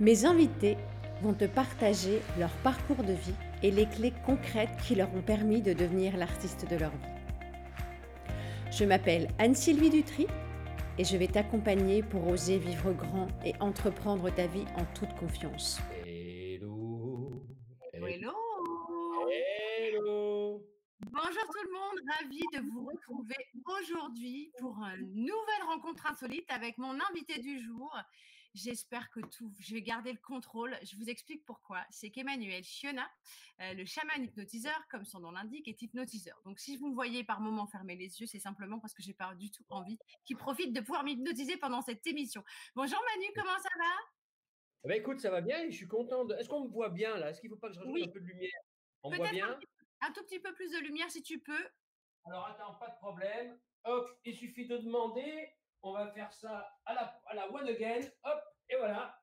Mes invités vont te partager leur parcours de vie et les clés concrètes qui leur ont permis de devenir l'artiste de leur vie. Je m'appelle Anne-Sylvie Dutry et je vais t'accompagner pour oser vivre grand et entreprendre ta vie en toute confiance. Hello. Hello. Hello. Bonjour tout le monde, ravi de vous retrouver aujourd'hui pour une nouvelle rencontre insolite avec mon invité du jour. J'espère que tout, je vais garder le contrôle. Je vous explique pourquoi. C'est qu'Emmanuel Chiona, euh, le chaman hypnotiseur, comme son nom l'indique, est hypnotiseur. Donc si vous me voyez par moments fermer les yeux, c'est simplement parce que j'ai pas du tout envie qu'il profite de pouvoir m'hypnotiser pendant cette émission. Bonjour Manu, comment ça va? Eh ben, écoute, ça va bien et je suis content. De... Est-ce qu'on me voit bien là? Est-ce qu'il ne faut pas que je rajoute Oui. un peu de lumière? On voit bien? un, un tout petit peu plus de lumière si tu peux. Alors attends, pas de problème. Hop, il suffit de demander. On va faire ça à la, à la one again. Hop, et voilà.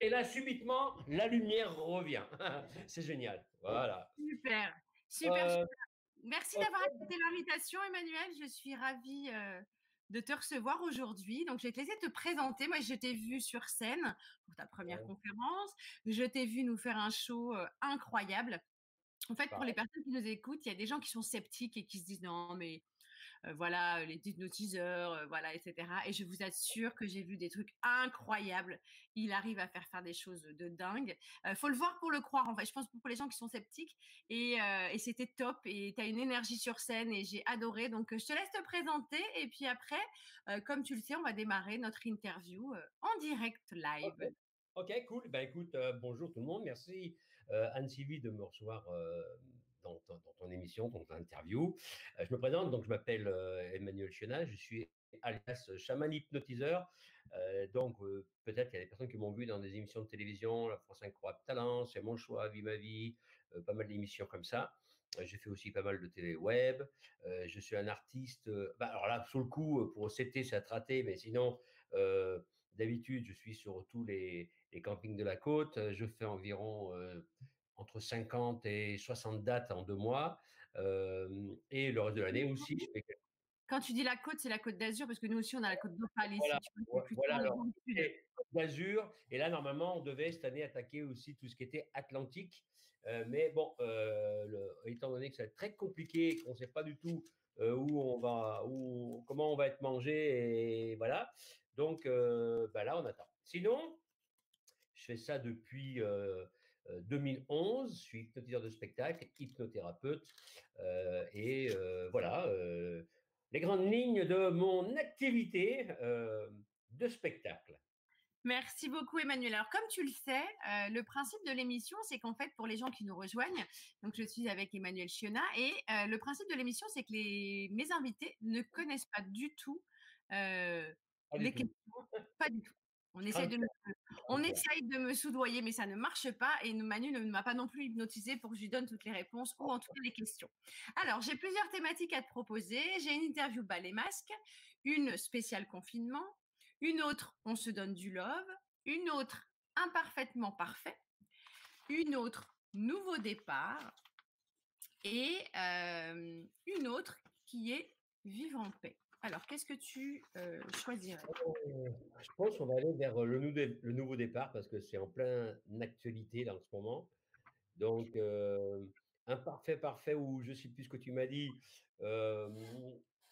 Et là, subitement, la lumière revient. C'est génial. Voilà. Super, super. Euh, super. Merci d'avoir accepté l'invitation, Emmanuel. Je suis ravie euh, de te recevoir aujourd'hui. Donc, je vais te laisser te présenter. Moi, je t'ai vu sur scène pour ta première Ouais. conférence. Je t'ai vu nous faire un show euh, incroyable. En fait, pour les personnes qui nous écoutent, il y a des gens qui sont sceptiques et qui se disent non, mais voilà, les hypnotiseurs, euh, voilà, etc. Et je vous assure que j'ai vu des trucs incroyables. Il arrive à faire faire des choses de dingue. Euh, faut le voir pour le croire. En fait, je pense pour les gens qui sont sceptiques. Et, euh, et c'était top. Et tu as une énergie sur scène et j'ai adoré. Donc, euh, je te laisse te présenter. Et puis après, euh, comme tu le sais, on va démarrer notre interview euh, en direct live. Ok, cool. Ben écoute, euh, bonjour tout le monde. Merci euh, Anne-Sylvie de me recevoir euh, dans, ton, émission, dans ton interview. Euh, je me présente, donc je m'appelle euh, Emmanuel Chiona, je suis alias chaman hypnotiseur. Euh, donc peut-être qu'il y a des personnes qui m'ont vu dans des émissions de télévision, La France Incroyable Talent, C'est mon choix, Vie ma vie, pas mal d'émissions comme ça. J'ai fait aussi pas mal de télé web. Je suis un artiste. bah, alors là, sur le coup, pour CT, à trater, mais sinon, d'habitude, je suis sur tous les, campings de la côte. Je fais environ entre 50 et 60 dates en deux mois. Euh, et le reste de l'année aussi, je fais quelques- Quand tu dis la côte, c'est la côte d'Azur, parce que nous aussi, on a la côte d'Opale ici. Voilà, voilà, alors, d'Azur. Et là, normalement, on devait cette année attaquer aussi tout ce qui était Atlantique. Euh, mais bon, euh, le- étant donné que ça va être très compliqué, qu'on ne sait pas du tout euh, où on va, où, comment on va être mangé, et voilà. Donc, bah là, on attend. Sinon, je fais ça depuis 2011. Je suis hypnotiseur de spectacle, hypnothérapeute. euh, et euh, voilà euh, les grandes lignes de mon activité de spectacle. Merci beaucoup Emmanuel. Alors comme tu le sais, euh, le principe de l'émission, c'est qu'en fait pour les gens qui nous rejoignent, donc je suis avec Emmanuel Chiona et euh, le principe de l'émission, c'est que les, mes invités ne connaissent pas du tout euh, Pas du les tout. questions, pas du tout. On Je essaye de me, on crains essaye de me soudoyer, mais ça ne marche pas et Manu ne m'a pas non plus hypnotisé pour que je lui donne toutes les réponses ou en tout cas les questions. Alors j'ai plusieurs thématiques à te proposer. J'ai une interview bas les masques, une spéciale confinement, une autre, on se donne du love, une autre, imparfaitement parfait, une autre, nouveau départ, et euh, une autre qui est vivre en paix. Alors, qu'est-ce que tu euh, choisirais? Euh, Je pense qu'on va aller vers le, nou- le nouveau départ parce que c'est en plein actualité là en ce moment. Donc, euh, imparfait, parfait, ou je ne sais plus ce que tu m'as dit. Euh,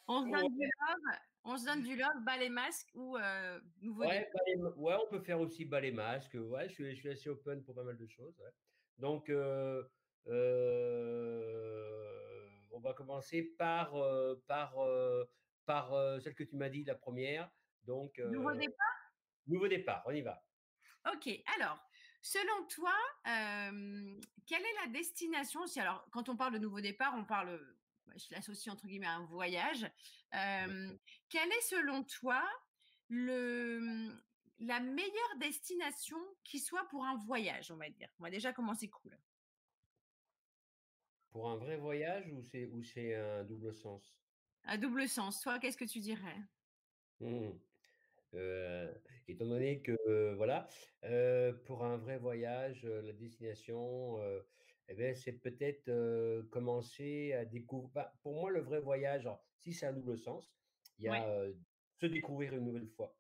On se donne du love, on se donne du love, bas les masques ou euh, nouveau Ouais, départ? les ouais, on peut faire aussi bas les masques. Ouais, je suis, je suis assez open pour pas mal de choses. ouais. Donc, euh, euh, on va commencer par, euh, par, euh, par euh, celle que tu m'as dit, la première. Donc, Nouveau départ? nouveau départ, on y va. Ok, alors, selon toi, euh, quelle est la destination si, Alors, quand on parle de nouveau départ, on parle, bah, je l'associe entre guillemets à un voyage. Quelle est selon toi le, la meilleure destination qui soit pour un voyage, on va dire? On va déjà commencer cool. Pour un vrai voyage ou c'est un double sens? À double sens, toi, qu'est-ce que tu dirais? Hmm. Euh, étant donné que, euh, voilà, euh, pour un vrai voyage, la destination, eh ben, c'est peut-être commencer à découvrir. bah, pour moi, le vrai voyage, alors, si c'est un double sens, il y a se découvrir une nouvelle fois.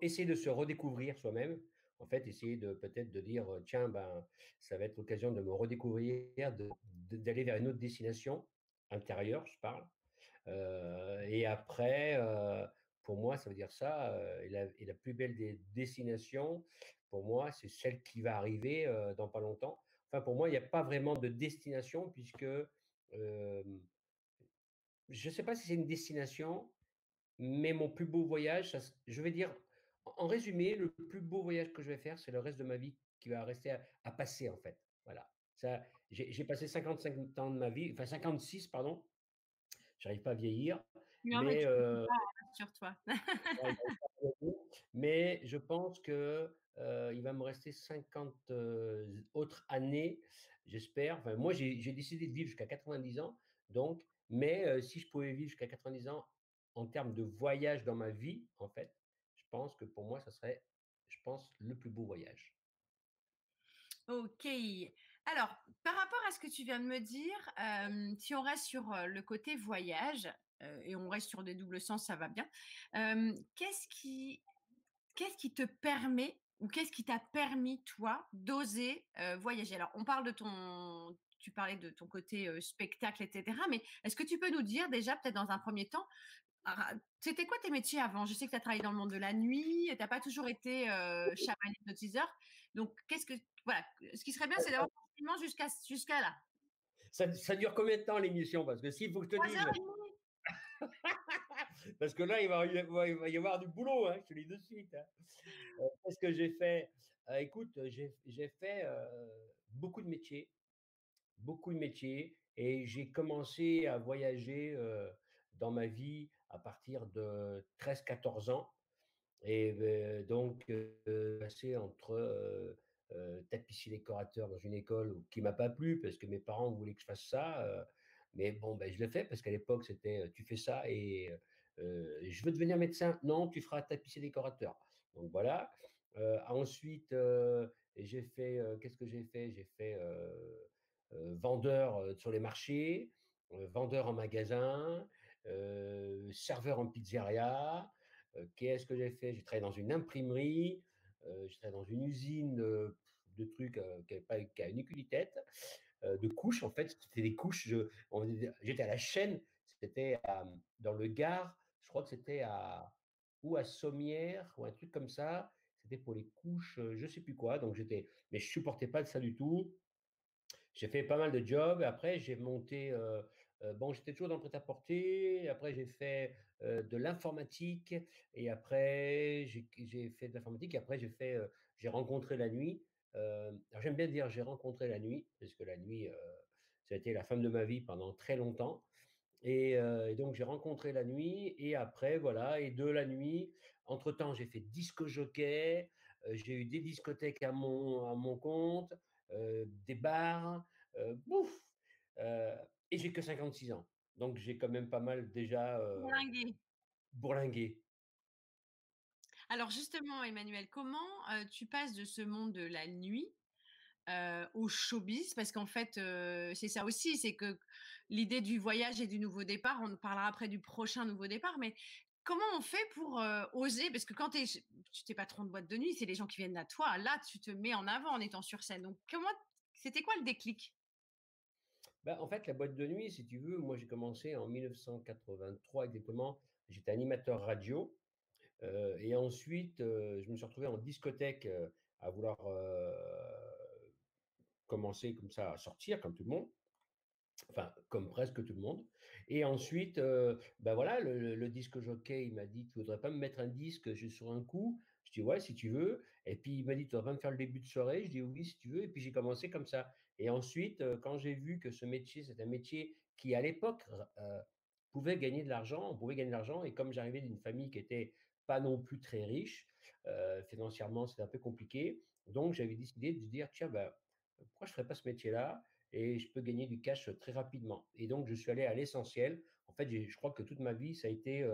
Essayer de se redécouvrir soi-même, en fait, essayer de peut-être de dire, tiens, ben, ça va être l'occasion de me redécouvrir, d'aller vers une autre destination intérieure, je parle. et après, pour moi, ça veut dire ça, et la, plus belle des destinations, pour moi, c'est celle qui va arriver dans pas longtemps. Enfin, pour moi, il n'y a pas vraiment de destination puisque je ne sais pas si c'est une destination, mais mon plus beau voyage, je vais dire, en résumé, le plus beau voyage que je vais faire, c'est le reste de ma vie qui va rester à, passer, en fait. Voilà. Ça, j'ai passé 55 ans de ma vie, enfin 56, pardon. J'arrive pas à vieillir. Non, mais, euh, sur toi. mais je pense que il va me rester 50 autres années, j'espère. Enfin, moi, j'ai décidé de vivre jusqu'à 90 ans, donc, mais si je pouvais vivre jusqu'à 90 ans en termes de voyage dans ma vie, en fait, je pense que pour moi, ça serait, je pense, le plus beau voyage. Ok. Alors, par rapport à ce que tu viens de me dire, si on reste sur le côté voyage, et on reste sur des doubles sens, ça va bien, qu'est-ce qui, te permet ou qu'est-ce qui t'a permis, toi, d'oser voyager? Alors, on parle de ton, tu parlais de ton côté spectacle, etc. Mais est-ce que tu peux nous dire déjà, peut-être dans un premier temps, c'était quoi tes métiers avant? Je sais que tu as travaillé dans le monde de la nuit, tu n'as pas toujours été euh, chaman hypnotiseur. Donc, qu'est-ce que voilà, ce qui serait bien, c'est d'avoir jusqu'à jusqu'à là. Ça, ça, dure combien de temps l'émission? Parce que s'il faut que je te dise. Parce que là, il va, il va, y avoir du boulot, hein, je te dis de suite. Hein. Euh, qu'est-ce que j'ai fait? Euh, Écoute, j'ai fait beaucoup de métiers, beaucoup de métiers, et j'ai commencé à voyager dans ma vie à partir de 13-14 ans. Et donc, passé entre tapissier décorateur dans une école qui m'a pas plu parce que mes parents voulaient que je fasse ça. mais bon, ben, je l'ai fait parce qu'à l'époque, c'était tu fais ça et je veux devenir médecin. Non, tu feras tapissier décorateur. Donc voilà. ensuite, j'ai fait, qu'est-ce que j'ai fait? J'ai fait vendeur sur les marchés, vendeur en magasin, serveur en pizzeria. Qu'est-ce que j'ai fait? J'ai travaillé dans une imprimerie, j'ai travaillé dans une usine de trucs qui n'avaient pas qui une tête de couches. En fait, c'était des couches. J'étais à la chaîne, c'était dans le Gard, je crois que c'était à ou à Sommières ou un truc comme ça. C'était pour les couches, je sais plus quoi. Donc j'étais, mais je supportais pas de ça du tout. J'ai fait pas mal de jobs. Après, j'ai monté bon, j'étais toujours dans le prêt-à-porter. Après, j'ai fait de l'informatique. Et après, j'ai fait de l'informatique. Et après, j'ai fait, j'ai rencontré la nuit. j'aime bien dire j'ai rencontré la nuit, parce que la nuit, ça a été la femme de ma vie pendant très longtemps. Et, donc, j'ai rencontré la nuit. Et après, voilà. Et de la nuit, entre-temps, j'ai fait disque jockey. j'ai eu des discothèques à mon, à mon compte, des bars. bouf et j'ai que 56 ans. Donc j'ai quand même pas mal déjà euh, bourlingué. Alors justement, Emmanuel, comment tu passes de ce monde de la nuit au showbiz? Parce qu'en fait, c'est ça aussi, c'est que l'idée du voyage et du nouveau départ, on parlera après du prochain nouveau départ, mais comment on fait pour oser? Parce que quand tu es patron de boîte de nuit, c'est les gens qui viennent à toi. Là, tu te mets en avant en étant sur scène. Donc comment c'était quoi le déclic? Bah, en fait, la boîte de nuit, si tu veux, moi j'ai commencé en 1983 exactement. J'étais animateur radio. et ensuite, je me suis retrouvé en discothèque à vouloir commencer comme ça à sortir, comme tout le monde. Enfin, comme presque tout le monde. Et ensuite, ben voilà, le, disque jockey, il m'a dit, tu voudrais pas me mettre un disque sur un coup? Je dis, ouais, si tu veux. Et puis, il m'a dit, tu vas pas me faire le début de soirée? Je dis, oui, si tu veux. Et puis, j'ai commencé comme ça. Et ensuite, quand j'ai vu que ce métier, c'est un métier qui, à l'époque, pouvait gagner de l'argent, on pouvait gagner de l'argent. Et comme j'arrivais d'une famille qui était pas non plus très riche, financièrement, c'était un peu compliqué. Donc, j'avais décidé de dire, tiens, ben, pourquoi je ne ferais pas ce métier-là et je peux gagner du cash très rapidement? Et donc, je suis allé à l'essentiel. En fait, je crois que toute ma vie, ça a été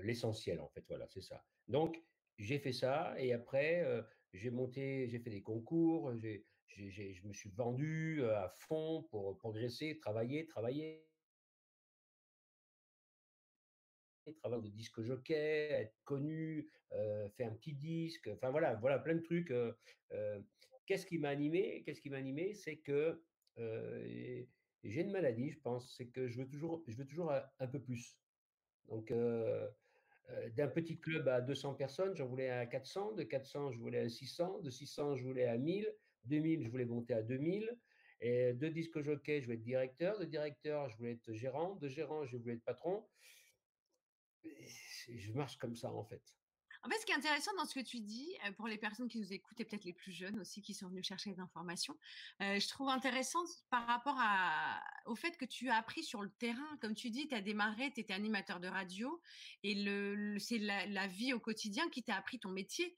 l'essentiel, en fait. Voilà, c'est ça. Donc, j'ai fait ça et après, j'ai monté, j'ai fait des concours, j'ai je me suis vendu à fond pour progresser, travailler, travailler. travailler de disque jockey, être connu, faire un petit disque, enfin voilà, voilà plein de trucs. Qu'est-ce qui m'a animé? Qu'est-ce qui m'a animé? C'est que j'ai une maladie, je pense, c'est que je veux toujours, je veux toujours un, peu plus. Donc, d'un petit club à 200 personnes, j'en voulais à 400, de 400, je voulais à 600, de 600, je voulais à 1000, 2000, je voulais monter à 2000. Et de disque jockey, je voulais être directeur. De directeur, je voulais être gérant. De gérant, je voulais être patron. Je marche comme ça, en fait. En fait, ce qui est intéressant dans ce que tu dis, pour les personnes qui nous écoutent et peut-être les plus jeunes aussi qui sont venus chercher des informations, je trouve intéressant par rapport au fait que tu as appris sur le terrain. Comme tu dis, tu as démarré, tu étais animateur de radio et c'est la, vie au quotidien qui t'a appris ton métier.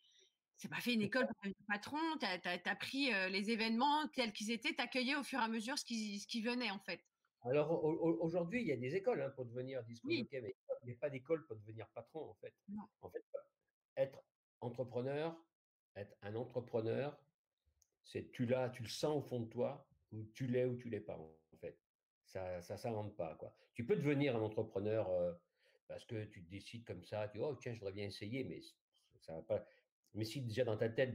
C'est pas fait une école pour devenir patron, tu as, appris les événements tels qu'ils étaient, t'accueillais au fur et à mesure ce qui, ce qui venait en fait. Alors aujourd'hui, il y a des écoles hein, pour devenir disco mais il n'y a pas d'école pour devenir patron en fait. En fait, être entrepreneur, être un entrepreneur, c'est tu l'as, tu le sens au fond de toi, ou tu l'es ou tu l'es pas en fait. Ça, ça s'invente pas quoi. Tu peux devenir un entrepreneur parce que tu décides comme ça, tu dis oh tiens je voudrais bien essayer, mais ça va pas. Mais si déjà dans ta tête,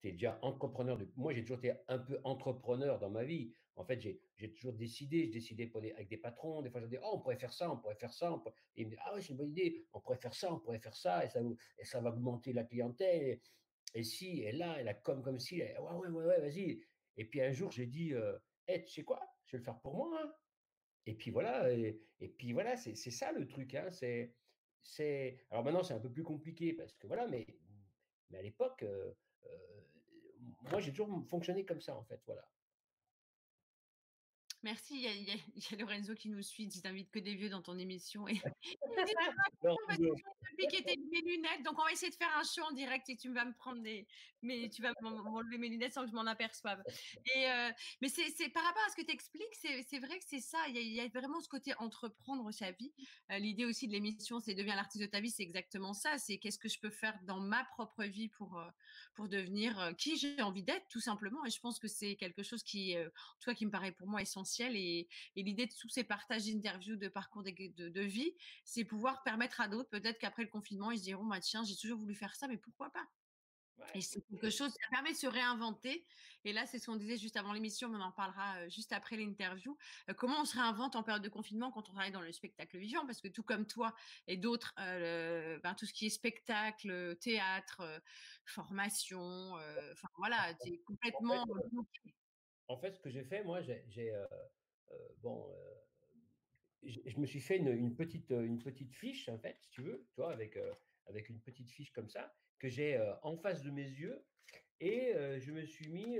tu es déjà entrepreneur, moi j'ai toujours été un peu entrepreneur dans ma vie. En fait, j'ai toujours décidé, je décidais avec des patrons, des fois je disais, oh, on pourrait faire ça, on pourrait faire ça. Et ils me disaient, ah oui, c'est une bonne idée, on pourrait faire ça, on pourrait faire ça, et ça, et ça va augmenter la clientèle. Et, si, et là, elle a comme, comme si, ouais, ouais, ouais, ouais vas-y. Et puis un jour, j'ai dit, euh, hey, tu sais quoi, je vais le faire pour moi. Hein. Et puis voilà, et, puis voilà, c'est ça le truc. Hein, c'est, alors maintenant, c'est un peu plus compliqué parce que voilà, mais mais à l'époque, moi, j'ai toujours fonctionné comme ça, en fait. Voilà. Merci. Il y, a, Lorenzo qui nous suit. Tu t'invites que des vieux dans ton émission. Et... piquer mes lunettes. Donc, on va essayer de faire un show en direct et tu vas me prendre des. Mais tu vas m'enlever mes lunettes sans que je m'en aperçoive. Et, mais c'est par rapport à ce que tu expliques, c'est vrai que c'est ça. Il y, a, vraiment ce côté entreprendre sa vie. L'idée aussi de l'émission, c'est devenir l'artiste de ta vie. C'est exactement ça. C'est qu'est-ce que je peux faire dans ma propre vie pour, pour devenir qui j'ai envie d'être, tout simplement. Et je pense que c'est quelque chose qui, toi, qui me paraît pour moi essentiel. Et, l'idée de tous ces partages d'interviews, de parcours de, de vie, c'est pouvoir permettre à d'autres, peut-être qu'après le confinement, ils se diront «Bah, tiens, j'ai toujours voulu faire ça, mais pourquoi pas? Et c'est quelque chose, ça permet de se réinventer. Et là, c'est ce qu'on disait juste avant l'émission, mais on en parlera juste après l'interview. comment on se réinvente en période de confinement quand on travaille dans le spectacle vivant? Parce que tout comme toi et d'autres, ben, tout ce qui est spectacle, théâtre, formation, enfin voilà, tu es complètement. En fait, ce que j'ai fait, moi, j'ai. bon je me suis fait une, petite, une petite fiche, en fait, si tu veux, toi, avec, avec une petite fiche comme ça, que j'ai en face de mes yeux, et je me suis mis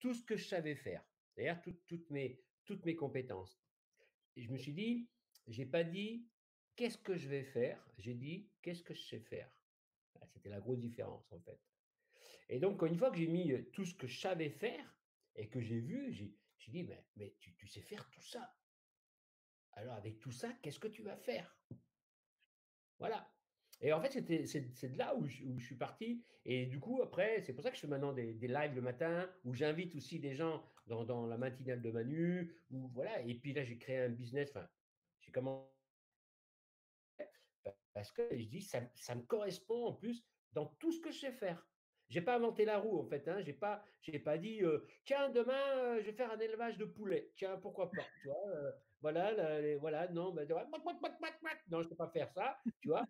tout ce que je savais faire, c'est-à-dire toutes, mes, toutes mes compétences. Et je me suis dit, j'ai pas dit qu'est-ce que je vais faire, j'ai dit qu'est-ce que je sais faire. C'était la grosse différence, en fait. Et donc, une fois que j'ai mis tout ce que je savais faire et que j'ai vu, j'ai dit, mais, mais tu, sais faire tout ça. Alors avec tout ça, qu'est-ce que tu vas faire? Voilà. Et en fait, c'est de là où je, suis parti. Et du coup, après, c'est pour ça que je fais maintenant des, lives le matin, où j'invite aussi des gens dans, la matinale de Manu. Ou voilà. Et puis là, j'ai créé un business. Enfin, j'ai commencé parce que je dis ça, ça me correspond en plus dans tout ce que je sais faire. J'ai pas inventé la roue en fait. Hein. J'ai pas, j'ai pas dit tiens demain je vais faire un élevage de poulets. Tiens pourquoi pas. Tu vois, voilà, voilà, non, ben, non, je peux pas faire ça. Tu vois.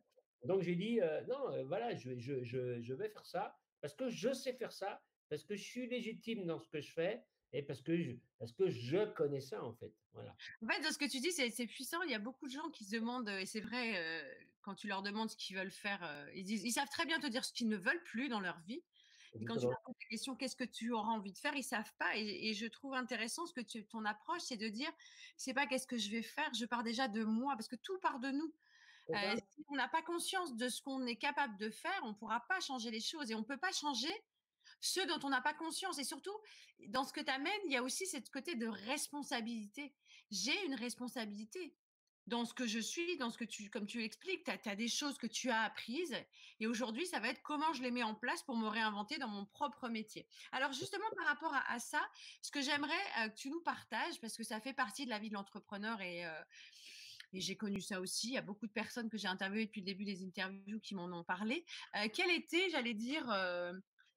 Donc j'ai dit non, voilà, je, je, je, je, vais faire ça parce que je sais faire ça, parce que je suis légitime dans ce que je fais et parce que je, parce que je connais ça en fait. En fait, dans ce que tu dis, c'est puissant. Il y a beaucoup de gens qui se demandent, et c'est vrai, quand tu leur demandes ce qu'ils veulent faire, ils disent, ils savent très bien te dire ce qu'ils ne veulent plus dans leur vie. Et quand tu leur poses la question, qu'est-ce que tu auras envie de faire, ils savent pas. Et, je trouve intéressant ce que tu, ton approche, c'est de dire, c'est pas qu'est-ce que je vais faire, je pars déjà de moi, parce que tout part de nous. si on n'a pas conscience de ce qu'on est capable de faire, on ne pourra pas changer les choses et on ne peut pas changer ce dont on n'a pas conscience. Et surtout, dans ce que tu amènes, il y a aussi cette côté de responsabilité. J'ai une responsabilité dans ce que je suis, dans ce que tu, comme tu l'expliques, tu as, des choses que tu as apprises. Et aujourd'hui, ça va être comment je les mets en place pour me réinventer dans mon propre métier. Alors, justement, par rapport à, ça, ce que j'aimerais que tu nous partages, parce que ça fait partie de la vie de l'entrepreneur et, et j'ai connu ça aussi. Il y a beaucoup de personnes que j'ai interviewées depuis le début des interviews qui m'en ont parlé. quel était, j'allais dire,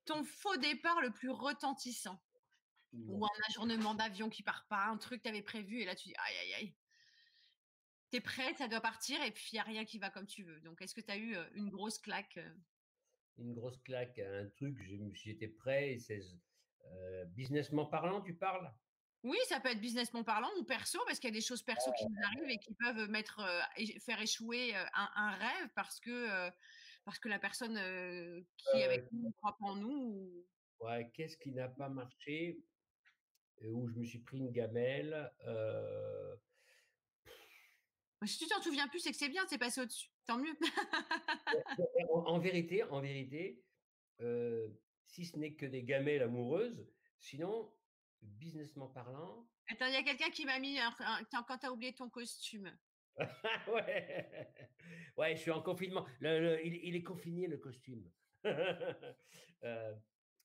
ton faux départ le plus retentissant? Ou un ajournement d'avion qui part pas, un truc que tu avais prévu et là tu dis aïe aïe aïe. T'es prêt, ça doit partir et puis il n'y a rien qui va comme tu veux. Donc est-ce que tu as eu une grosse claque Une grosse claque, un truc, j'étais prêt, c'est businessment parlant, tu parles? Oui, ça peut être businessment parlant ou perso, parce qu'il y a des choses perso qui nous arrivent et qui peuvent mettre, faire échouer un, rêve parce que, parce que la personne qui est avec nous ne croit pas en nous. Ouais, qu'est-ce qui n'a pas marché? Où je me suis pris une gamelle Si tu t'en souviens plus, c'est que c'est bien, c'est passé au-dessus. Tant mieux. en, vérité, en vérité, si ce n'est que des gamelles amoureuses, sinon, businessment parlant. Attends, il y a quelqu'un qui m'a mis quand tu as oublié ton costume. ouais. ouais, je suis en confinement. il, est confiné le costume. Euh,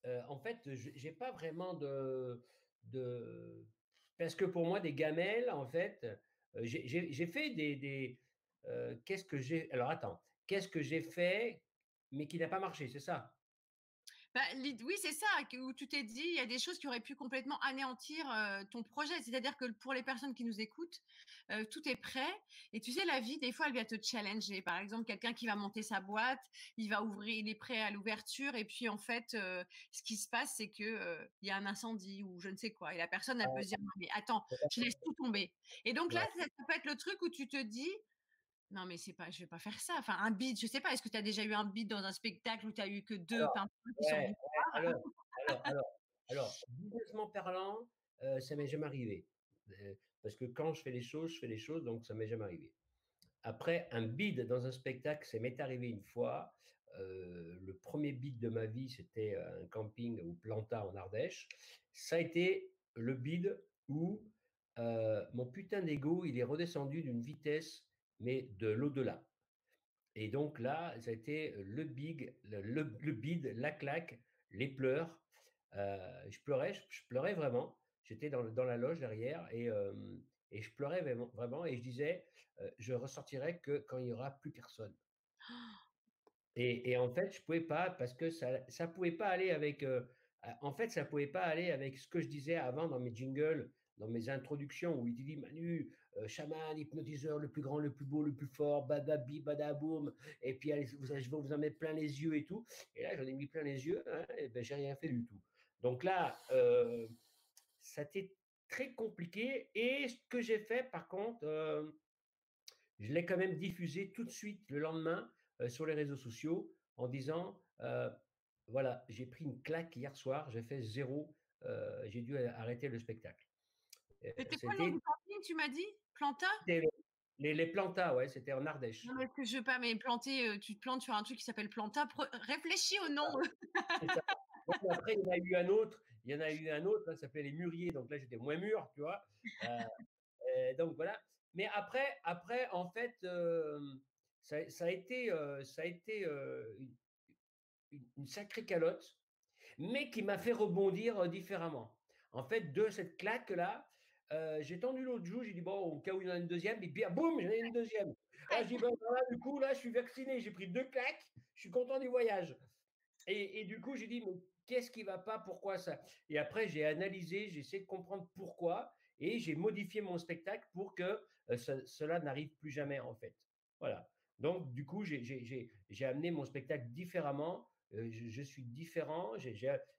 euh, en fait, j'ai pas vraiment de, de, parce que pour moi des gamelles, en fait, euh, j'ai fait des, des qu'est-ce que j'ai alors attends, qu'est-ce que j'ai fait mais qui n'a pas marché, c'est ça? Bah, oui, c'est ça, où tu t'es dit, il y a des choses qui auraient pu complètement anéantir ton projet. C'est-à-dire que pour les personnes qui nous écoutent, tout est prêt. Et tu sais, la vie, des fois, elle vient te challenger. Par exemple, quelqu'un qui va monter sa boîte, il va ouvrir, il est prêt à l'ouverture. Et puis, en fait, ce qui se passe, c'est que il y a un incendie ou je ne sais quoi. Et la personne, elle peut se dire, mais attends, je laisse tout tomber. Et donc là, ça peut être le truc où tu te dis, non, mais c'est pas, je vais pas faire ça. Enfin, un beat, je sais pas. Est-ce que tu as déjà eu un beat dans un spectacle où tu as eu que deux alors, qui sont ouais, alors, alors, alors, alors, businessment parlant, euh, ça m'est jamais arrivé. Euh, parce que quand je fais les choses, je fais les choses, donc ça m'est jamais arrivé. Après, un bid dans un spectacle, ça m'est arrivé une fois. Euh, le premier bid de ma vie, c'était un camping au Planta en Ardèche. Ça a été le bid où mon putain d'ego, il est redescendu d'une vitesse mais de l'au-delà. Et donc là, ça a été le big, le, bide, la claque, les pleurs. Je pleurais, je, pleurais vraiment. J'étais dans, la loge derrière et, et je pleurais vraiment, et je disais, je ressortirai que quand il y aura plus personne. Et, en fait, je pouvais pas parce que ça, ça pouvait pas aller avec. en fait, ça pouvait pas aller avec ce que je disais avant dans mes jingles, dans mes introductions où il dit Manu, chaman, hypnotiseur, le plus grand, le plus beau, le plus fort, badabi, badaboum, et puis allez, vous, je vais vous en mettre plein les yeux et tout. Et là, j'en ai mis plein les yeux, hein, et ben, j'ai rien fait du tout. Donc là, euh, ça a été très compliqué. Et ce que j'ai fait, par contre, euh, je l'ai quand même diffusé tout de suite le lendemain sur les réseaux sociaux en disant voilà, j'ai pris une claque hier soir, j'ai fait zéro, j'ai dû arrêter le spectacle. C'était tu m'as dit? Planta? Les, les, plantas, ouais, c'était en Ardèche. Non, que je veux pas, mais planter, tu te plantes sur un truc qui s'appelle planta. Réfléchis au nom. après, il y en a eu un autre. Il y en a eu un autre, ça s'appelait les mûriers. Donc là, j'étais moins mûr, tu vois. Euh, donc voilà. Mais après, après, en fait, ça, ça, a été, ça a été une, une, sacrée calotte, mais qui m'a fait rebondir différemment. En fait, de cette claque là, euh, j'ai tendu l'autre jour, j'ai dit, bon, au cas où il y en a une deuxième, et puis, ah, boum, j'en ai une deuxième. Ah, j'ai ben, du coup, là, je suis vacciné, j'ai pris deux claques, je suis content du voyage. Et, du coup, j'ai dit, mais qu'est-ce qui va pas, pourquoi ça? Et après, j'ai analysé, j'ai essayé de comprendre pourquoi, et j'ai modifié mon spectacle pour que euh, cela n'arrive plus jamais, en fait. Voilà. Donc, du coup, j'ai amené mon spectacle différemment. Euh, je, suis différent.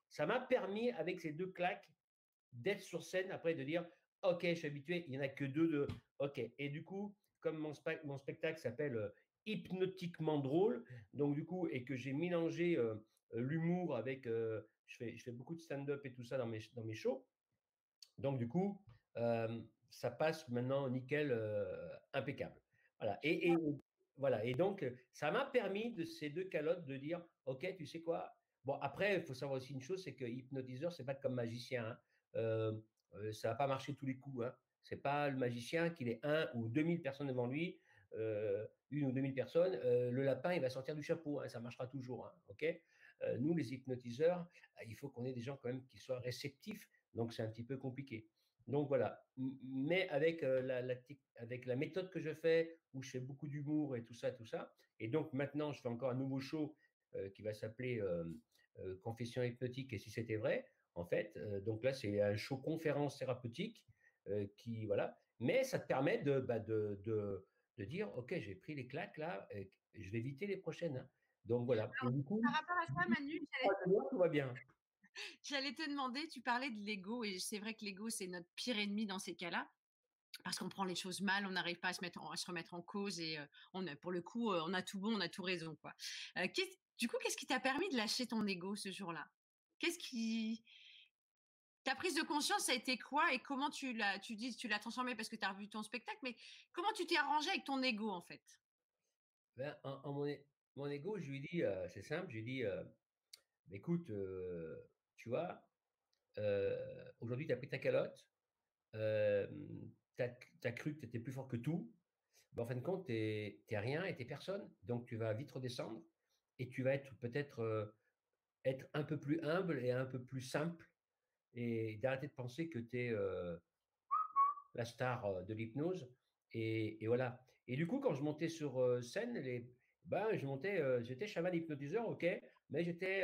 ça m'a permis, avec ces deux claques, d'être sur scène après, de dire Ok, je suis habitué, il n'y en a que deux de. Ok. Et du coup, comme mon, mon spectacle s'appelle euh, Hypnotiquement drôle, donc du coup, et que j'ai mélangé euh, l'humour avec. Euh, je, fais, je fais beaucoup de stand-up et tout ça dans mes, dans mes shows. Donc du coup, ça passe maintenant nickel, impeccable. Voilà. Et, et, voilà. Et donc, ça m'a permis de ces deux calottes de dire Ok, tu sais quoi? Bon, après, il faut savoir aussi une chose c'est que hypnotiseur, c'est pas comme magicien. Hein ça va pas marcher tous les coups. Hein. C'est pas le magicien qu'il ait un ou 2000 personnes devant lui, une ou 2000 personnes. le lapin, il va sortir du chapeau. Hein, ça marchera toujours. Hein, nous, les hypnotiseurs, il faut qu'on ait des gens quand même qui soient réceptifs. Donc, c'est un petit peu compliqué. Donc voilà, mais avec, la avec la méthode que je fais, où je fais beaucoup d'humour et tout ça, tout ça et donc maintenant je fais encore un nouveau show, qui va s'appeler, Confessions hypnotiques et si c'était vrai, en fait, donc là c'est un show conférence thérapeutique, qui voilà, mais ça te permet de, bah, de de de dire: «OK, j'ai pris les claques là et je vais éviter les prochaines, hein». Donc voilà et Alors, du coup, par rapport à ça Manu, tout va bien. J'allais te demander, tu parlais de l'ego et c'est vrai que l'ego, c'est notre pire ennemi dans ces cas-là. Parce qu'on prend les choses mal, on n'arrive pas à se, mettre à se remettre en cause et on a, pour le coup, on a tout bon, on a tout raison. Quoi. du coup, qu'est-ce qui t'a permis de lâcher ton ego ce jour-là? Qu'est-ce qui. Ta prise de conscience, ça a été quoi et comment tu l'as, tu dis, tu l'as transformé parce que tu as revu ton spectacle, mais comment tu t'es arrangé avec ton ego en fait? Ben, en, mon, ego, je lui dis, c'est simple, je lui dis, écoute, tu vois, aujourd'hui, tu as pris ta calotte, tu as, cru que tu étais plus fort que tout. en fin de compte, tu n'es rien et tu personne. Donc, tu vas vite redescendre et tu vas être peut-être être un peu plus humble et un peu plus simple et d'arrêter de penser que tu es la star de l'hypnose. Et, voilà. Et du coup, quand je montais sur scène, les, ben, je montais, j'étais chaman hypnotiseur, ok, mais j'étais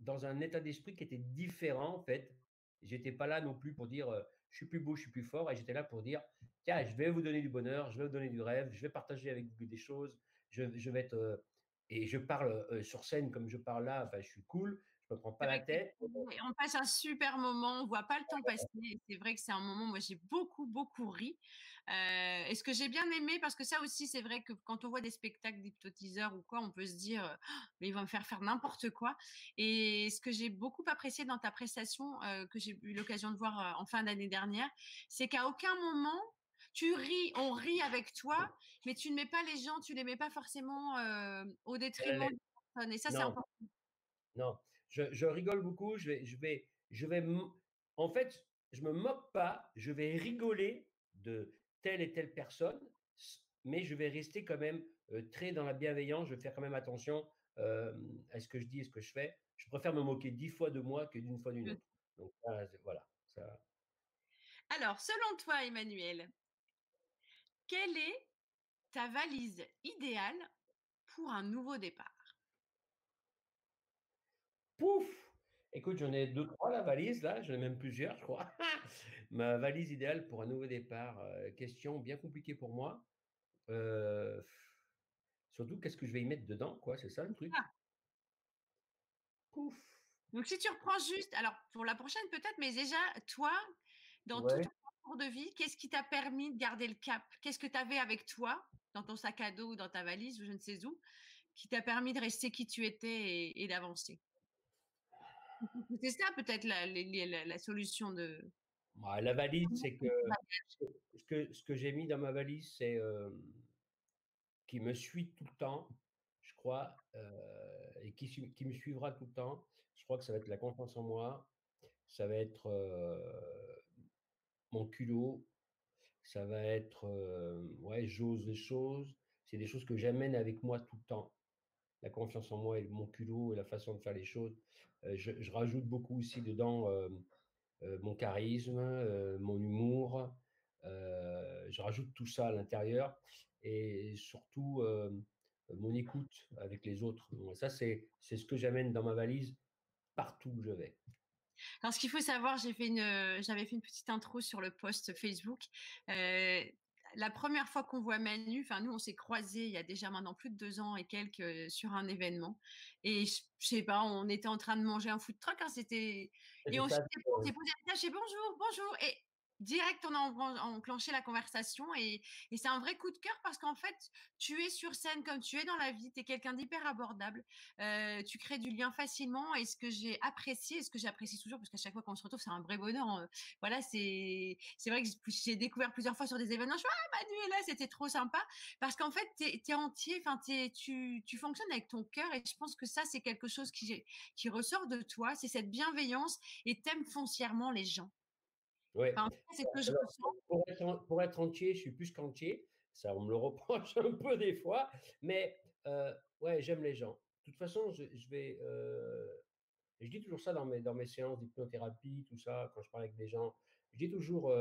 dans un état d'esprit qui était différent en fait. J'étais pas là non plus pour dire je suis plus beau, je suis plus fort, et j'étais là pour dire tiens, je vais vous donner du bonheur, je vais vous donner du rêve, je vais partager avec vous des choses, je, je vais être et je parle sur scène comme je parle là, enfin je suis cool, prends pas la tête. On passe un super moment, on voit pas le temps passer. C'est vrai que c'est un moment, moi j'ai beaucoup beaucoup ri. Euh, et ce que j'ai bien aimé, parce que ça aussi c'est vrai que quand on voit des spectacles d'hypnotiseurs ou quoi, on peut se dire «Oh, mais ils vont me faire faire n'importe quoi. Et ce que j'ai beaucoup apprécié dans ta prestation que j'ai eu l'occasion de voir en fin d'année dernière, c'est qu'à aucun moment tu ris, on rit avec toi, mais tu ne mets pas les gens, tu les mets pas forcément au détriment de personne. Et ça, c'est important. Non, je, rigole beaucoup, je vais, je vais, je vais, en fait, je me moque pas, je vais rigoler de telle et telle personne, mais je vais rester quand même très dans la bienveillance, je vais faire quand même attention à ce que je dis et ce que je fais. Je préfère me moquer dix fois de moi que d'une fois d'une mmh. autre. Donc voilà. Alors, selon toi, Emmanuel, quelle est ta valise idéale pour un nouveau départ? Pouf Écoute, j'en ai deux, trois, la valise, là, j'en ai même plusieurs, je crois. Ma valise idéale pour un nouveau départ, euh, question bien compliquée pour moi. Euh, surtout, qu'est-ce que je vais y mettre dedans, quoi, c'est ça le truc? Ah. Pouf Donc, si tu reprends juste, alors pour la prochaine peut-être, mais déjà, toi, dans tout ton parcours de vie, qu'est-ce qui t'a permis de garder le cap? Qu'est-ce que tu avais avec toi, dans ton sac à dos ou dans ta valise ou je ne sais où, qui t'a permis de rester qui tu étais et d'avancer? C'est ça peut-être la, la, solution de. Bah, la valise, c'est que ce que, ce que j'ai mis dans ma valise, c'est qui me suit tout le temps, je crois, et qui, qui me suivra tout le temps. Je crois que ça va être la confiance en moi, ça va être mon culot, ça va être ouais, j'ose les choses. C'est des choses que j'amène avec moi tout le temps. La confiance en moi et mon culot et la façon de faire les choses. Euh, je, rajoute beaucoup aussi dedans euh, euh, mon charisme, mon humour. je rajoute tout ça à l'intérieur et surtout mon écoute avec les autres. ça, c'est ce que j'amène dans ma valise partout où je vais. Alors, ce qu'il faut savoir, j'avais fait une petite intro sur le post Facebook la première fois qu'on voit Manu, enfin nous on s'est croisés il y a déjà maintenant plus de deux ans et quelques sur un événement. Et je, sais pas, on était en train de manger un food truck, hein, c'était et on s'est posé bonjour, bonjour. Et direct, on a enclenché la conversation et, c'est un vrai coup de cœur parce qu'en fait, tu es sur scène comme tu es dans la vie, tu es quelqu'un d'hyper abordable, euh, tu crées du lien facilement et ce que j'ai apprécié, et ce que j'apprécie toujours, parce qu'à chaque fois qu'on se retrouve, c'est un vrai bonheur. Hein. Voilà, c'est vrai que j'ai découvert plusieurs fois sur des événements, je ah, Manu est là, c'était trop sympa parce qu'en fait, tu es, entier, enfin, tu, tu fonctionnes avec ton cœur et je pense que ça, c'est quelque chose qui, qui ressort de toi, c'est cette bienveillance et t'aimes foncièrement les gens. Ouais. pour, être, entier, je suis plus qu'entier. Ça, on me le reproche un peu des fois. Mais ouais, j'aime les gens. De toute façon, je, vais. je dis toujours ça dans mes, dans mes séances d'hypnothérapie, tout ça, quand je parle avec des gens. Je dis toujours,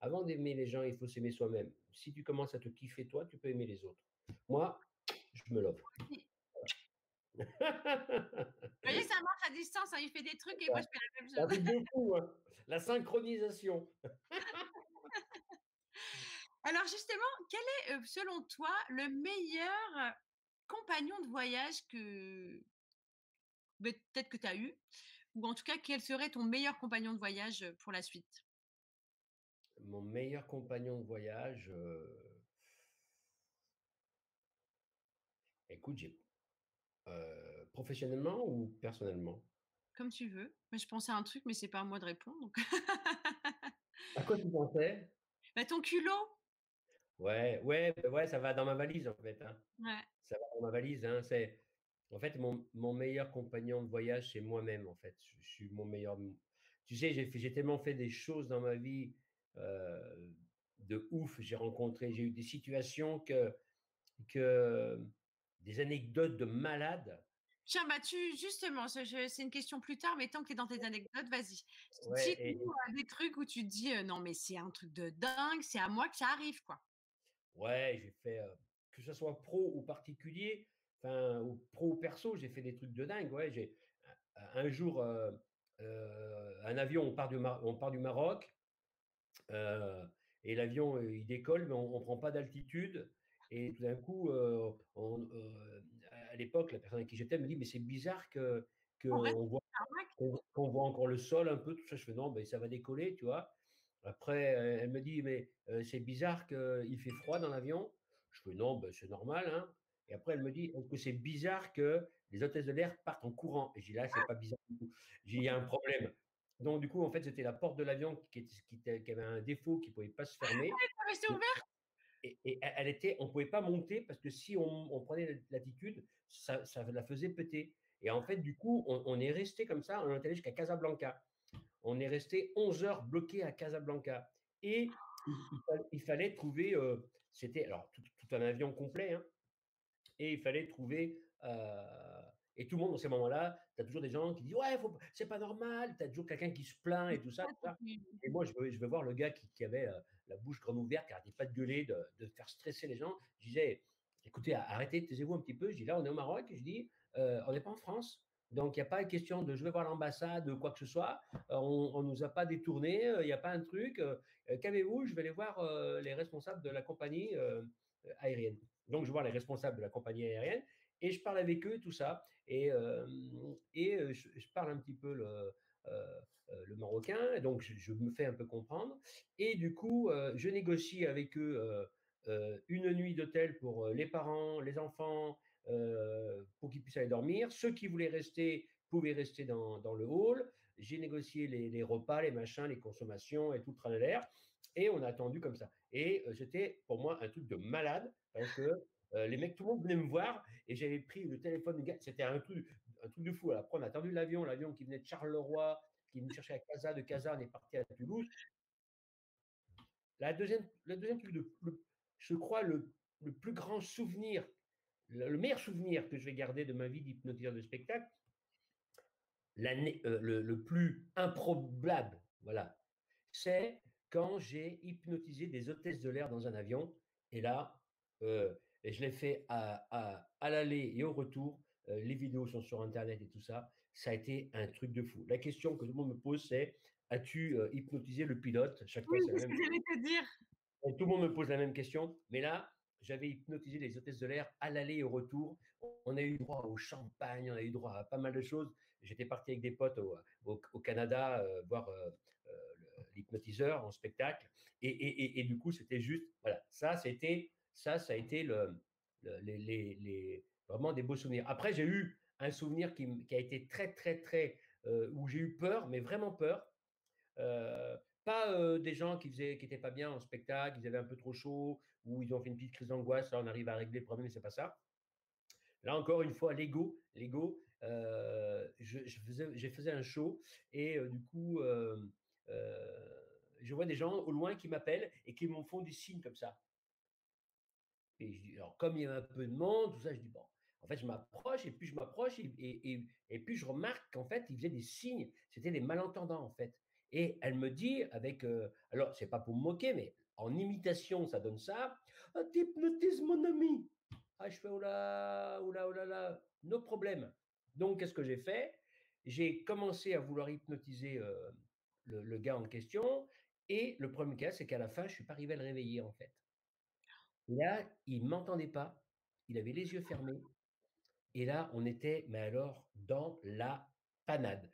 avant d'aimer les gens, il faut s'aimer soi-même. Si tu commences à te kiffer toi, tu peux aimer les autres. Moi, je me love. Vous voyez, ça marche à distance, hein, il fait des trucs et moi je fais la même chose. beaucoup, hein. La synchronisation. Alors justement, quel est, selon toi, le meilleur compagnon de voyage que peut-être que tu as eu? Ou en tout cas, quel serait ton meilleur compagnon de voyage pour la suite? Mon meilleur compagnon de voyage, écoute, j'ai professionnellement ou personnellement? Comme tu veux. Mais je pensais à un truc, mais c'est pas à moi de répondre, donc À quoi tu pensais? Bah, ton culot. Ouais, ouais, bah, ouais, ça va dans ma valise, en fait, hein. Ouais. Ça va dans ma valise, hein, c'est en fait, mon mon meilleur compagnon de voyage, c'est moi-même, en fait. Je je suis mon meilleur tu sais, j'ai tellement fait des choses dans ma vie, heu, de ouf. J'ai rencontré j'ai eu des situations que que des anecdotes de malades. Tiens, bah, tu justement, ce c'est une question plus tard, mais tant que tu es dans tes anecdotes, vas-y. Ouais Dis-nous, heu, des trucs où tu te dis: «Heu, non mais c'est un truc de dingue, c'est à moi que ça arrive, quoi». Ouais, j'ai fait, heu, que ça soit pro ou particulier, enfin, ou pro ou perso, j'ai fait des trucs de dingue. Ouais, j'ai un jour, un avion, on part du Mar on part du Maroc, et l'avion, il décolle, mais on on prend pas d'altitude et tout d'un coup, on à l'époque, la personne avec qui j'étais me dit: «Mais c'est bizarre que qu'on voit voit encore le sol un peu», tout ça. Je fais: «Non, beh, ça va décoller», tu vois? Après, elle me dit: «Mais, heu, c'est bizarre qu'il fait froid dans l'avion». Je fais: «Non, bah, c'est normal, hein» et après elle me dit: «Est-ce que c'est bizarre que les hôtesses de l'air partent en courant?» et j'ai «Là, c'est pas bizarre du tout». J'ai «Il y a un problème». Donc du coup, en fait, c'était la porte de l'avion qui était qui qui avait un défaut, qui pouvait pas se fermer Elle restée ouverte? Et elle était on pouvait pas monter parce que si on prenait l'al l'altitude, ça ça la faisait péter et en fait, du coup, on est resté comme ça, on est allé jusqu'à Casablanca. On est resté 11 heures bloqués à Casablanca et il fallait trouver, heu, c'était alors tout un avion complet, hein et il fallait trouver, heu et tout le monde dans ces moments-là, tu as toujours des gens qui disent: «Ouais, faut c'est pas normal», tu as toujours quelqu'un qui se plaint et tout ça, tout ça et moi, je vais voir le gars qui qui avait, heu, la bouche grande ouverte, qui arrêtait pas de gueuler, de de faire stresser les gens. Je disais: «Écoutez, arrêtez, taisez-vous un petit peu». Je dis: «Là, on est au Maroc», je dis, heu, «On n'est pas en France, donc il y a pas question de je vais voir l'ambassade ou quoi que ce soit. Heu, on on nous a pas détournés, heu, il y a pas un truc, calmez-vous, je vais aller voir, les responsables de la compagnie, aérienne». Donc je vois les responsables de la compagnie aérienne et je parle avec eux, tout ça et et je parle un petit peu le, marocain donc je me fais un peu comprendre et du coup, je négocie avec eux, 1 nuit d'hôtel pour, les parents, les enfants, pour qu'ils puissent aller dormir. Ceux qui voulaient rester pouvaient rester dans dans le hall. J'ai négocié les les repas, les machins, les consommations et tout le tralala et on a attendu comme ça et c'était pour moi un truc de malade parce que, heu, les mecs, tout le monde venait me voir et j'avais pris le téléphone c'était un truc un truc de fou. Alors après, on a attendu l'avion, l'avion qui venait de Charleroi, qui me chercher à Casa, de Casa, on est parti à Toulouse. La 2e le 2e truc je crois le plus grand souvenir, le le meilleur souvenir que je vais garder de ma vie d'hypnotiseur de spectacle l'année, heu, le plus improbable, voilà, c'est quand j'ai hypnotisé des hôtesses de l'air dans un avion et là, heu et je l'ai fait à à à l'aller et au retour, heu, les vidéos sont sur internet et tout ça. Ça a été un truc de fou. La question que tout le monde me pose, c'est: «As-tu, heu, hypnotisé le pilote?» chaque Oui, fois, c'est ce même que j'allais te dire. et tout le monde me pose la même question, mais là, j'avais hypnotisé les hôtesses de l'air à l'aller et au retour. On a eu droit au champagne, on a eu droit à pas mal de choses. J'étais parti avec des potes au, au au Canada, heu, voir, l'hypnotiseur en spectacle et et et et du coup, c'était juste voilà, ça c'était ça, ça a été le le les vraiment des beaux souvenirs. Après, j'ai eu un souvenir qui a été très, très, très, heu, où j'ai eu peur, mais vraiment peur. Heu, pas, heu, des gens qui faisaient qui étaient pas bien en spectacle, ils avaient un peu trop chaud ou ils ont fait une petite crise d'angoisse, là, on arrive à régler le problème, mais c'est pas ça. Là, encore une fois, l'ego l'ego, je faisais je faisais un show et du coup, je vois des gens au loin qui m'appellent et qui me font des signes comme ça alors comme il y avait un peu de monde, tout ça, je dis: «Bon» En fait, je m'approche et puis je m'approche et, et, je remarque qu'en fait, il faisait des signes. C'était des malentendants, en fait. Et elle me dit avec, euh, alors c'est pas pour me moquer, mais en imitation, ça donne ça. Un hypnotise mon ami. Ah, je fais oh là là, nos problèmes. Donc, qu'est-ce que j'ai fait? J'ai commencé à vouloir hypnotiser euh, le, gars en question. Et le premier cas, c'est qu'à la fin, je suis pas arrivé à le réveiller, en fait. Là, il m'entendait pas. Il avait les yeux fermés. Et là, on était, mais alors, dans la panade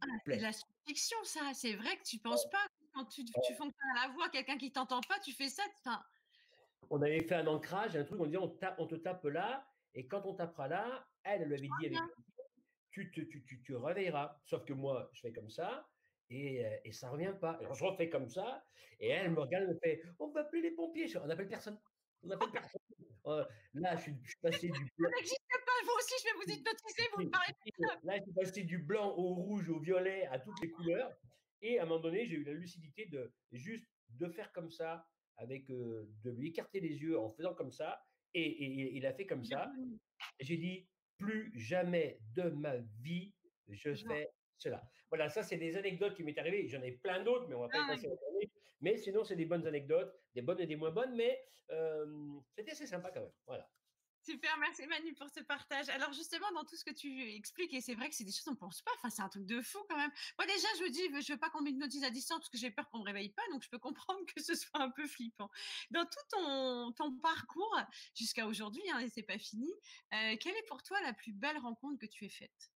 ah, c'est de la science-fiction, ça. C'est vrai que tu penses pas quand tu, tu fonctionnes à la voix, quelqu'un qui t'entend pas, tu fais ça. On avait fait un ancrage, un truc, on disait on, on te tape là, et quand on tapera là, elle, elle lui avait dit, avec, tu, tu, tu réveilleras. Sauf que moi, je fais comme ça, et, euh, et ça revient pas. Alors je refais comme ça, et elle me regarde, elle me fait, on va appeler les pompiers. On n'appelle personne. On appelle personne. Euh, là, je suis, je suis passé du. Ça n'existe pas, vous aussi, je vais vous hypnotiser, vous me parlez. Là, je suis passé du blanc au rouge, au violet, à toutes les couleurs. Et à un moment donné, j'ai eu la lucidité de juste de faire comme ça, avec euh, de lui écarter les yeux en faisant comme ça. Et, et, il a fait comme ça. J'ai dit plus jamais de ma vie je fais cela. Voilà, ça c'est des anecdotes qui m'est arrivées. J'en ai plein d'autres, mais on va pas ah, passer Mais sinon, c'est des bonnes anecdotes, des bonnes et des moins bonnes, mais euh, c'était assez sympa quand même. Voilà. Super, merci Manu pour ce partage. Alors justement, dans tout ce que tu expliques, et c'est vrai que c'est des choses qu'on ne pense pas, enfin c'est un truc de fou quand même. Moi déjà, je me dis, je veux pas qu'on m'hypnotise à distance parce que j'ai peur qu'on me réveille pas, donc je peux comprendre que ce soit un peu flippant. Dans tout ton, ton parcours jusqu'à aujourd'hui, hein, et c'est pas fini, euh, quelle est pour toi la plus belle rencontre que tu aies faite?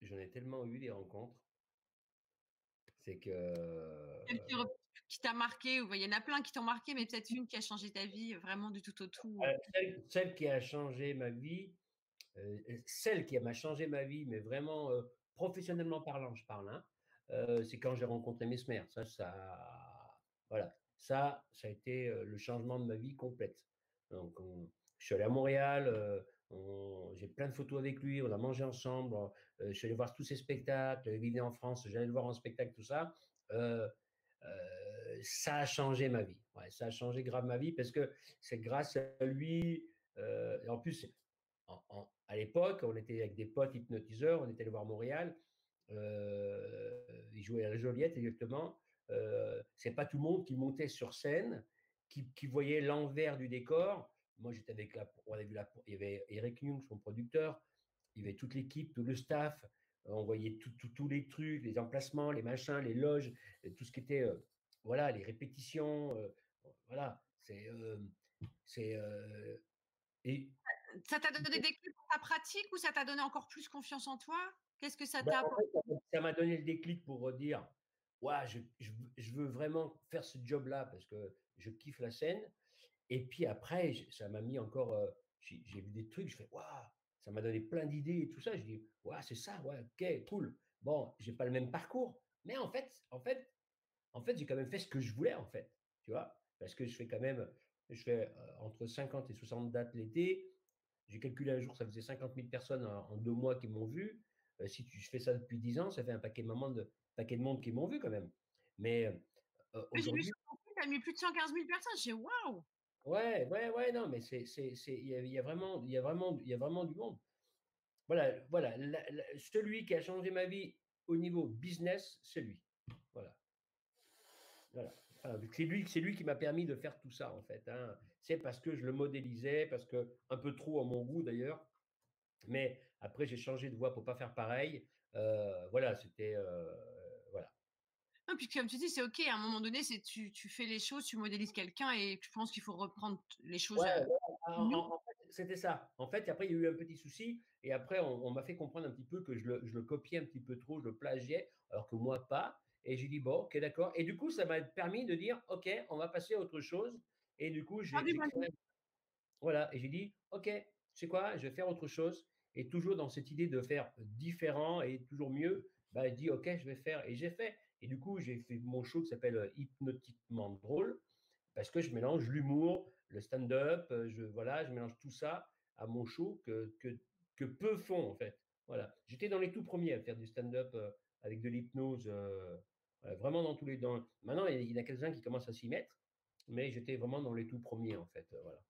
J'en ai tellement eu des rencontres. C'est que qui t'a marqué Il y en a plein qui t'ont marqué, mais peut-être une qui a changé ta vie vraiment du tout au tout. celle, qui a changé ma vie, celle qui m'a changé ma vie, mais vraiment professionnellement parlant, je parle, hein, c'est quand j'ai rencontré Mesmer. Ça, ça, voilà, ça, ça a été le changement de ma vie complète. Donc, je suis allé à Montréal. J'ai plein de photos avec lui, on a mangé ensemble, je suis allé voir tous ses spectacles, il vivait en France, j'allais le voir en spectacle, tout ça ça a changé ma vie. Ça a changé grave ma vie parce que c'est grâce à lui. Euh, et en plus, à l'époque, on était avec des potes hypnotiseurs, on était allé voir Montréal. Euh, il jouait à la Joliette exactement. Euh, c'est pas tout le monde qui montait sur scène, qui voyait l'envers du décor. Moi, j'étais avec la, on avait vu la, il y avait Eric Young, son producteur, il y avait toute l'équipe, tout le staff. On voyait tous les trucs, les emplacements, les machins, les loges, tout ce qui était euh, voilà, les répétitions, euh, voilà, c'est, euh, c'est, euh, et ça t'a donné des clés pour ta pratique ou ça t'a donné encore plus confiance en toi? Qu'est-ce que ça bah, t'a apporté? Ça m'a donné le déclic pour dire, ouais, je, je, veux vraiment faire ce job-là parce que je kiffe la scène. Et puis après, ça m'a mis encore, j'ai, vu des trucs, je fais, waouh, ça m'a donné plein d'idées et tout ça. Je dis, ouais, c'est ça, ouais, ok, cool. Bon, j'ai pas le même parcours, mais en fait, en fait, en fait, j'ai quand même fait ce que je voulais, en fait, tu vois, parce que je fais quand même, je fais entre 50 et 60 dates l'été. J'ai calculé un jour, ça faisait 50 000 personnes en, deux mois qui m'ont vu. si tu fais ça depuis 10 ans, ça fait un paquet de, de, paquet de monde qui m'ont vu quand même. Mais aujourd'hui. Tu as mis plus de 115 000 personnes. J'ai waouh! Ouais, ouais, ouais, non, mais c'est, il y, a vraiment, il y a vraiment, il y a vraiment du monde. Voilà, voilà, celui qui a changé ma vie au niveau business, c'est lui. Voilà. C'est lui, c'est lui qui m'a permis de faire tout ça en fait. Hein. C'est parce que je le modélisais, parce que un peu trop à mon goût d'ailleurs. Mais après j'ai changé de voix pour pas faire pareil. Euh, voilà, c'était euh, voilà. Non, puis comme tu dis, c'est ok. À un moment donné, c'est tu, tu, fais les choses, tu modélises quelqu'un et tu penses qu'il faut reprendre les choses. Ouais, c'était ça. En fait, après, il y a eu un petit souci. Et après, on, m'a fait comprendre un petit peu que je le, je le, copiais un petit peu trop, je le plagiais, alors que moi, pas. Et j'ai dit, bon, ok, d'accord. Et du coup, ça m'a permis de dire, ok, on va passer à autre chose. Et du coup, j'ai. Voilà. Et j'ai dit, ok, c'est quoi, je vais faire autre chose. Et toujours dans cette idée de faire différent et toujours mieux, bah, dit, ok, je vais faire. Et j'ai fait. Et du coup, j'ai fait mon show qui s'appelle euh, Hypnotiquement drôle, parce que je mélange l'humour, le stand-up, euh, je, voilà, je mélange tout ça à mon show que, que, que peu font, en fait. Voilà. J'étais dans les tout premiers à faire du stand-up euh, avec de l'hypnose vraiment dans tous les. Dans... Maintenant, il y en a quelques-uns qui commencent à s'y mettre. mais j'étais vraiment dans les tout premiers, en fait. Voilà.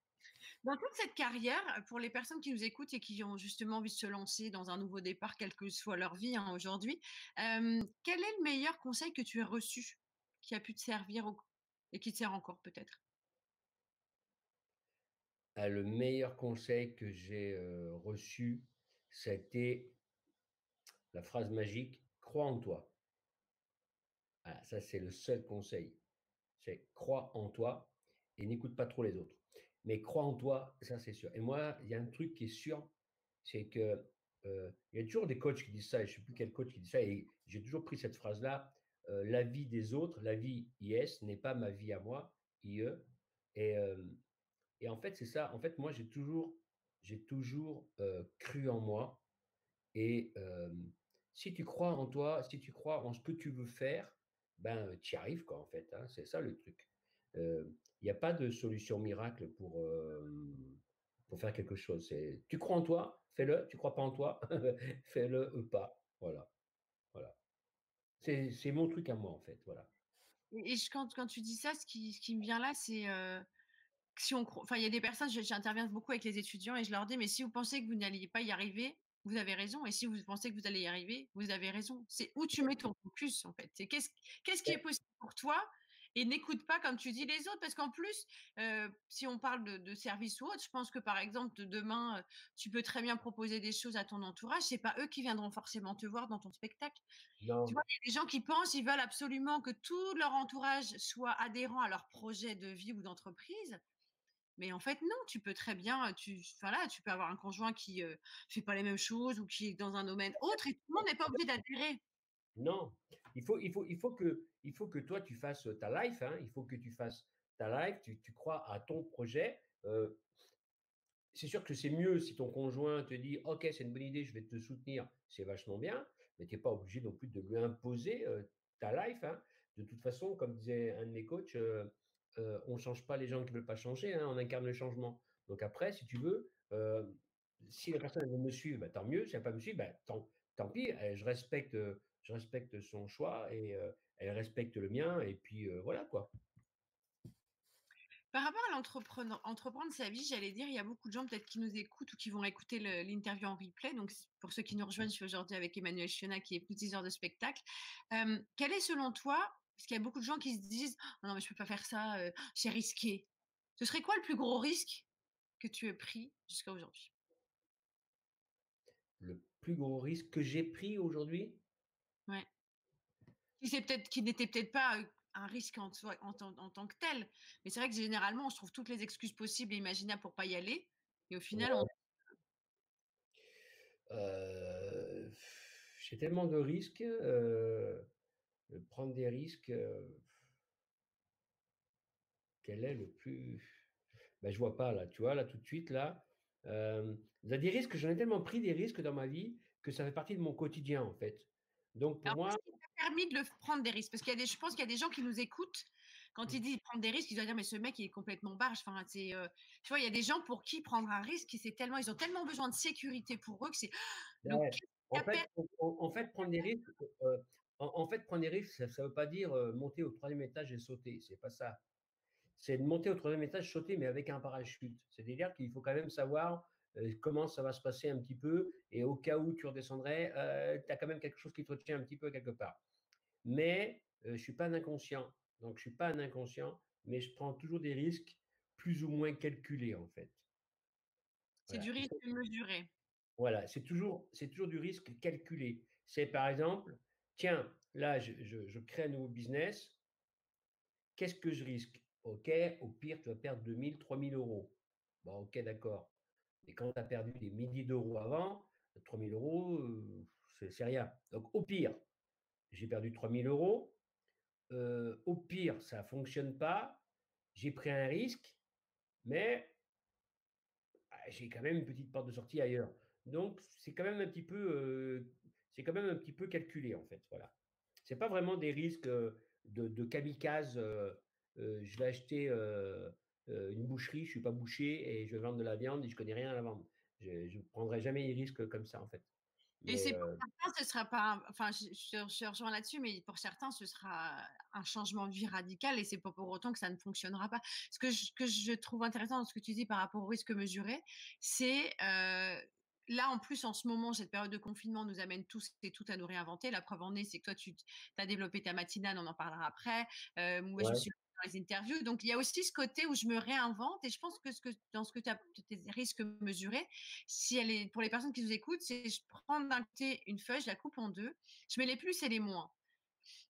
Dans toute cette carrière, pour les personnes qui nous écoutent et qui ont justement envie de se lancer dans un nouveau départ, quelle que soit leur vie hein, aujourd'hui, quel est le meilleur conseil que tu as reçu, qui a pu te servir et qui te sert encore peut-être? Ah, Le meilleur conseil que j'ai reçu, c'était la phrase magique crois en toi. Ça, c'est le seul conseil. C'est crois en toi et n'écoute pas trop les autres. Mais crois en toi, ça c'est sûr. Et moi, il y a un truc qui est sûr, c'est que il y a toujours des coachs qui disent ça, et je ne sais plus quel coach qui dit ça, et j'ai toujours pris cette phrase-là, la vie des autres, la vie IS n'est pas ma vie à moi, IE. Et, et en fait, c'est ça. En fait, moi, j'ai toujours, j'ai toujours cru en moi. Et si tu crois en toi, si tu crois en ce que tu veux faire, ben, tu y arrives, quoi, en fait. Hein, c'est ça le truc. Il n'y a pas de solution miracle pour, pour faire quelque chose. C'est, tu crois en toi, fais-le. Tu crois pas en toi, fais-le pas. Voilà. Voilà. C'est, c'est mon truc à moi, en fait. Voilà. Et quand, quand tu dis ça, ce qui, ce qui me vient là, c'est si on, enfin, il y a des personnes, j'interviens beaucoup avec les étudiants et je leur dis, mais si vous pensez que vous n'alliez pas y arriver, vous avez raison. Et si vous pensez que vous allez y arriver, vous avez raison. C'est où tu mets ton focus, en fait. C'est qu'est-ce, qu'est-ce qui est possible pour toi et n'écoute pas, comme tu dis, les autres. Parce qu'en plus, si on parle de, de, service ou autre, je pense que par exemple, demain, tu peux très bien proposer des choses à ton entourage. C'est pas eux qui viendront forcément te voir dans ton spectacle. Tu vois, il y a des gens qui pensent, ils veulent absolument que tout leur entourage soit adhérent à leur projet de vie ou d'entreprise. Mais en fait, non, tu peux très bien, tu, enfin là, tu peux avoir un conjoint qui ne fait pas les mêmes choses ou qui est dans un domaine autre et tout le monde n'est pas obligé d'adhérer. Non, il faut, il, faut, il, faut que, il faut que toi, tu fasses ta life, hein, il faut que tu fasses ta life, tu, crois à ton projet. c'est sûr que c'est mieux si ton conjoint te dit, OK, c'est une bonne idée, je vais te soutenir, c'est vachement bien, mais tu n'es pas obligé non plus de lui imposer ta life. Hein. De toute façon, comme disait un de mes coachs, on ne change pas les gens qui ne veulent pas changer, hein, on incarne le changement. Donc après, si tu veux, si la personne veut me suivre, bah, tant mieux. Si elle ne pas me suivre, bah, tant, tant, pis. Je respecte, je respecte son choix et elle respecte le mien. Et puis voilà quoi. Par rapport à l'entreprendre entreprendre sa vie, j'allais dire, il y a beaucoup de gens peut-être qui nous écoutent ou qui vont écouter l'interview en replay. Donc, pour ceux qui nous rejoignent, je suis aujourd'hui avec Emmanuel Chiona, qui est producteur de spectacle. quel est selon toi parce qu'il y a beaucoup de gens qui se disent «Ah non, mais je ne peux pas faire ça, c'est risqué. Ce serait quoi le plus gros risque que tu aies pris jusqu'à aujourd'hui? Le plus gros risque que j'ai pris aujourd'hui? Ouais. Qui, peut-être, qui n'était peut-être pas un risque en, en, en, tant que tel. Mais c'est vrai que généralement, on se trouve toutes les excuses possibles et imaginables pour pas y aller. Et au final, on... j'ai tellement de risques prendre des risques. quel est le plus. Ben, je vois pas là, tu vois, là tout de suite, là. Des risques, j'en ai tellement pris des risques dans ma vie que ça fait partie de mon quotidien en fait. Donc pour moi. permis de le prendre des risques? Parce qu'il y a des, je pense qu'il y a des gens qui nous écoutent. Quand mmh. ils disent prendre des risques, ils doivent dire mais ce mec il est complètement barge. Enfin, c'est, tu vois, il y a des gens pour qui prendre un risque, c'est tellement, ils ont tellement besoin de sécurité pour eux que c'est. En, fait, en, fait, prendre des risques, en, fait, prendre des risques, ça ne veut pas dire monter au troisième étage et sauter. C'est pas ça. C'est de monter au troisième étage, sauter, mais avec un parachute. C'est-à-dire qu'il faut quand même savoir comment ça va se passer un petit peu. Et au cas où tu redescendrais, tu as quand même quelque chose qui te retient un petit peu quelque part. Mais je ne suis pas un inconscient. Donc, je ne suis pas un inconscient, mais je prends toujours des risques plus ou moins calculés, en fait. C'est du risque mesuré. Voilà, c'est toujours, c'est toujours du risque calculé. C'est par exemple, tiens, là, je, crée un nouveau business. Qu'est-ce que je risque? Ok, au pire, tu vas perdre 2000, 3000 euros. Bon, ok, d'accord. Mais quand tu as perdu des milliers d'euros avant, 3000 euros, euh, c'est rien. Donc, au pire, j'ai perdu 3000 euros. Euh, au pire, ça ne fonctionne pas. J'ai pris un risque, mais ah, j'ai quand même une petite porte de sortie ailleurs. Donc, c'est quand même un petit peu euh, c'est quand même un petit peu calculé en fait. Voilà. C'est pas vraiment des risques de, de kamikaze. je vais acheter une boucherie, je suis pas boucher et je vendre de la viande et je connais rien à la vendre. Je ne prendrai jamais des risques comme ça en fait. Et c'est pour heu certains, ce sera pas enfin, je je je rejoins là-dessus, mais pour certains, ce sera un changement de vie radical et c'est pas pour autant que ça ne fonctionnera pas. Ce que je que je trouve intéressant dans ce que tu dis par rapport au risque mesuré, c'est, heu, là, en plus, en ce moment, cette période de confinement nous amène tous et toutes à nous réinventer. La preuve en est, c'est que toi, tu as développé ta matinale, on en parlera après. Moi, je suis dans les interviews. Donc, il y a aussi ce côté où je me réinvente et je pense que ce que dans ce que tu as tes risques mesurés, si elle est pour les personnes qui nous écoutent, c'est je prends d'un côté une feuille, je la coupe en 2, je mets les plus et les moins.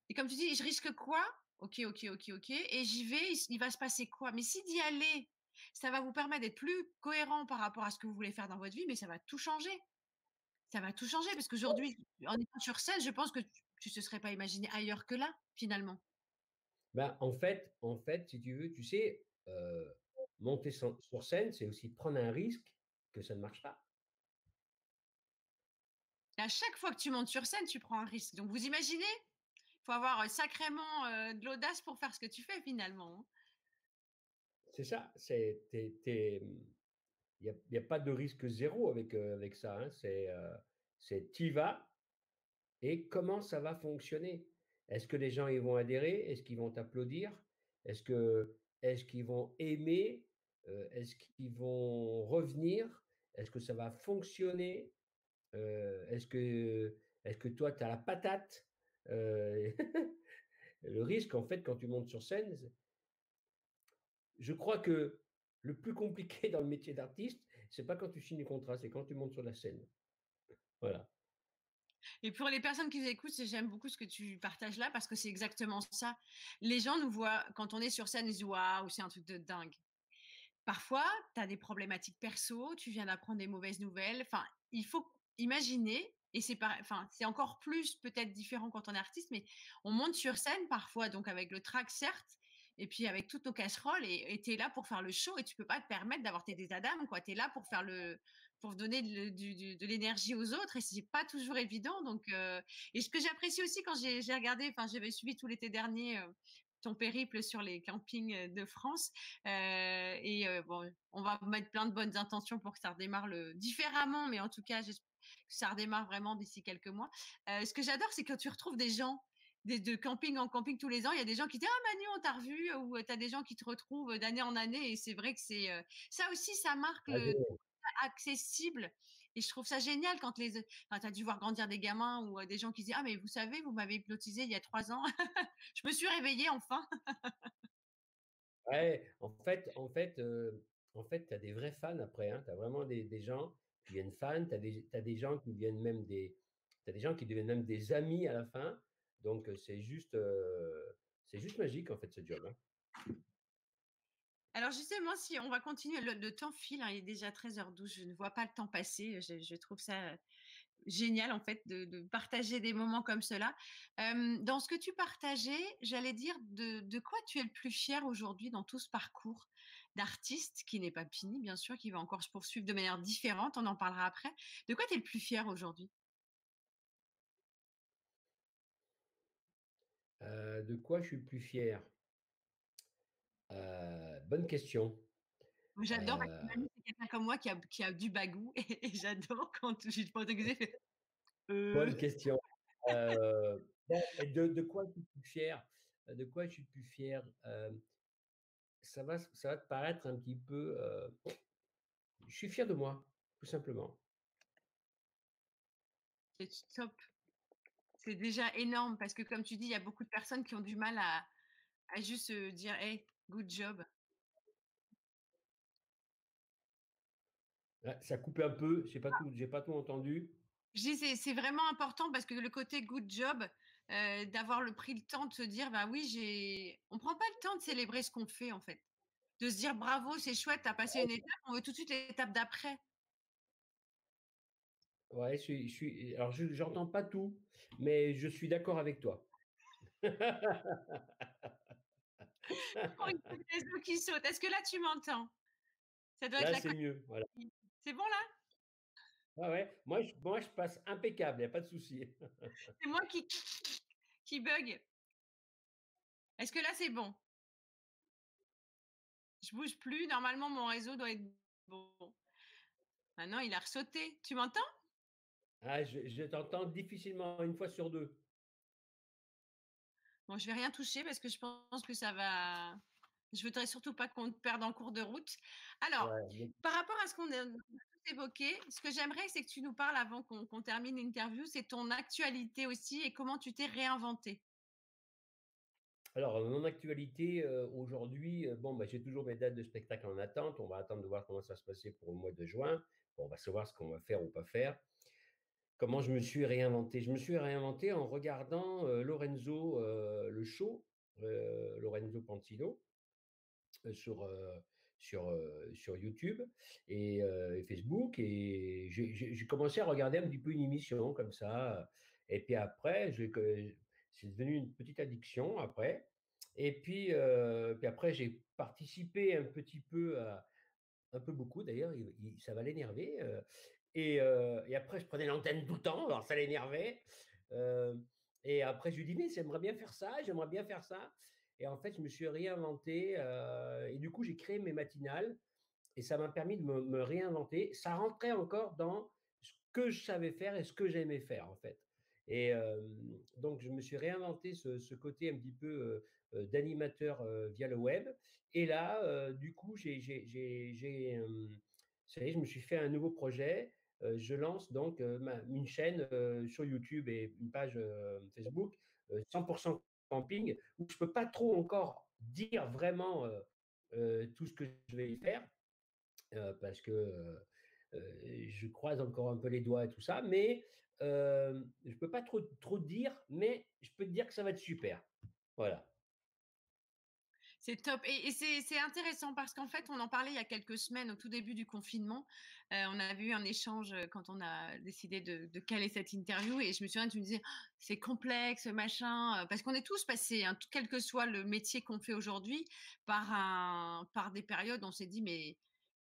Et comme tu dis, je risque quoi? OK, OK, OK, OK et j'y vais, il, il va se passer quoi? Mais si d'y aller, ça va vous permettre d'être plus cohérent par rapport à ce que vous voulez faire dans votre vie, mais ça va tout changer. Ça va tout changer parce qu'aujourd'hui, en étant sur scène, je pense que tu ne te serais pas imaginé ailleurs que là, finalement. Ben, en fait en fait, si tu veux, tu sais, heu, monter sur scène, c'est aussi prendre un risque que ça ne marche pas. À chaque fois que tu montes sur scène, tu prends un risque. Donc vous imaginez? Il faut avoir euh, sacrément euh, de l'audace pour faire ce que tu fais finalement. hein. C'est ça, c'est mmh, il y a pas de risque zéro avec, ça, hein. C'est, heu, c'est tu vas et comment ça va fonctionner? Est-ce que les gens, ils vont adhérer? Est-ce qu'ils vont t'applaudir? Est-ce qu'ils vont aimer? Heu, est-ce qu'ils vont revenir? Est-ce que ça va fonctionner? Heu, est-ce que toi, tu as la patate? Heu, le risque, en fait, quand tu montes sur scène, je crois que le plus compliqué dans le métier d'artiste, c'est pas quand tu signes le contrat, c'est quand tu montes sur la scène. Voilà. Et pour les personnes qui nous écoutent, j'aime beaucoup ce que tu partages là parce que c'est exactement ça. Les gens nous voient quand on est sur scène, ils disent waouh, c'est un truc de dingue. Parfois, tu as des problématiques perso, tu viens d'apprendre des mauvaises nouvelles. Enfin, il faut imaginer, et c'est enfin, encore plus peut-être différent quand on est artiste, mais on monte sur scène parfois, donc avec le track certes, et puis avec toutes nos casseroles, et tu es là pour faire le show, et tu peux pas te permettre d'avoir tes états d'âme, quoi. Tu es là pour faire le, pour donner de, l'énergie aux autres, et c'est pas toujours évident. Donc, euh, et ce que j'apprécie aussi quand j'ai regardé, enfin, j'avais suivi tout l'été dernier euh, ton périple sur les campings euh, de France, euh, et bon, on va mettre plein de bonnes intentions pour que ça redémarre le différemment, mais en tout cas, que ça redémarre vraiment d'ici quelques mois. Ce que j'adore, c'est quand tu retrouves des gens de camping en camping tous les ans, il y a des gens qui disent ah Manu on t'a revu ou tu as des gens qui te retrouvent d'année en année et c'est vrai que c'est ça aussi ça marque le Bravo. Accessible et je trouve ça génial quand les enfin, tu as dû voir grandir des gamins ou euh, des gens qui disent ah mais vous savez vous m'avez hypnotisé il y a trois ans je me suis réveillée enfin Ouais, en fait en fait, en fait, tu as des vrais fans après, hein. Tu as vraiment des gens qui deviennent fans, tu as des tu des gens qui deviennent même des tu des gens qui deviennent même des amis à la fin. Donc, c'est juste, c'est juste magique en fait ce job, hein. Alors justement, si on va continuer, le, temps file, hein, il est déjà 13h12, je ne vois pas le temps passer, je, trouve ça génial en fait de, partager des moments comme cela. Euh, dans ce que tu partageais, j'allais dire de, quoi tu es le plus fier aujourd'hui dans tout ce parcours d'artiste qui n'est pas fini bien sûr, qui va encore se poursuivre de manière différente, on en parlera après. De quoi tu es le plus fier aujourd'hui? Heu, de quoi je suis le plus fier? Bonne question. J'adore Manu, c'est quelqu'un comme moi qui a, qui a du bagou et, et j'adore quand je suis pas. Euh... bonne question. De de quoi je suis plus fier? De quoi je suis plus fier? Ça va ça va te paraître un petit peu, je suis fier de moi, tout simplement. C'est top. C'est déjà énorme parce que comme tu dis, il y a beaucoup de personnes qui ont du mal à, à juste dire hey, good job. Ça coupe un peu, j'ai pas tout j'ai pas tout entendu. Je c'est vraiment important parce que le côté good job, euh, d'avoir le pris le temps de se dire bah oui j'ai, on prend pas le temps de célébrer ce qu'on fait en fait, de se dire bravo c'est chouette, t'as passé une étape, on veut tout de suite l'étape d'après. Ouais, je suis je suis alors je j'entends pas tout, mais je suis d'accord avec toi. Qui. Est-ce que là tu m'entends? Ça doit être Là, c'est mieux, voilà. C'est bon là? Ouais, ouais, moi je moi je passe impeccable, il y a pas de souci. C'est moi qui qui bug. Est-ce que là c'est bon? Je bouge plus. Normalement mon réseau doit être bon. Maintenant il a ressauté. Tu m'entends? Ah, je, je t'entends difficilement une fois sur deux. Bon, je vais rien toucher parce que je pense que ça va. Je voudrais surtout pas qu'on te perde en cours de route. Alors, Ouais, par rapport à ce qu'on a évoqué, ce que j'aimerais, c'est que tu nous parles avant qu'on termine l'interview, c'est ton actualité aussi et comment tu t'es réinventé. Alors, mon actualité, heu, aujourd'hui, heu, bon, bah, j'ai toujours mes dates de spectacle en attente. On va attendre de voir comment ça va se passer pour le mois de juin. Bon, on va savoir ce qu'on va faire ou pas faire. Comment je me suis réinventé? Je me suis réinventé en regardant, Lorenzo, le show, Lorenzo Pantino, sur, sur, sur YouTube et Facebook et j'ai commencé à regarder un petit peu une émission comme ça, et puis après, c'est devenu une petite addiction après et puis, puis après j'ai participé un petit peu à un peu beaucoup d'ailleurs, il il ça va l'énerver, et heu et après je prenais l'antenne tout le temps, alors ça l'énervait, heu et après je lui dis: «Mais j'aimerais bien faire ça, j'aimerais bien faire ça» et en fait je me suis réinventé, heu et du coup j'ai créé mes matinales et ça m'a permis de me réinventer. Ça rentrait encore dans ce que je savais faire et ce que j'aimais faire, en fait. Et donc je me suis réinventé ce côté un petit peu, d'animateur, via le web et là, du coup, je me suis fait un nouveau projet. Heu, je lance donc, ma une chaîne, heu, sur YouTube et une page, Facebook, heu, 100% camping où je peux pas trop encore dire vraiment, tout ce que je vais y faire parce que, je croise encore un peu les doigts et tout ça, mais je peux pas trop trop dire, mais je peux te dire que ça va être super. Voilà. C'est top et et c'est intéressant parce qu'en fait, on en parlait il y a quelques semaines au tout début du confinement. Heu, on avait eu un échange, heu, quand on a décidé de de caler cette interview et je me souviens, tu me disais: «Oh, «C'est complexe, machin», heu, parce qu'on est tous passés, hein, quel que soit le métier qu'on fait aujourd'hui, par un par des périodes, on s'est dit: «Mais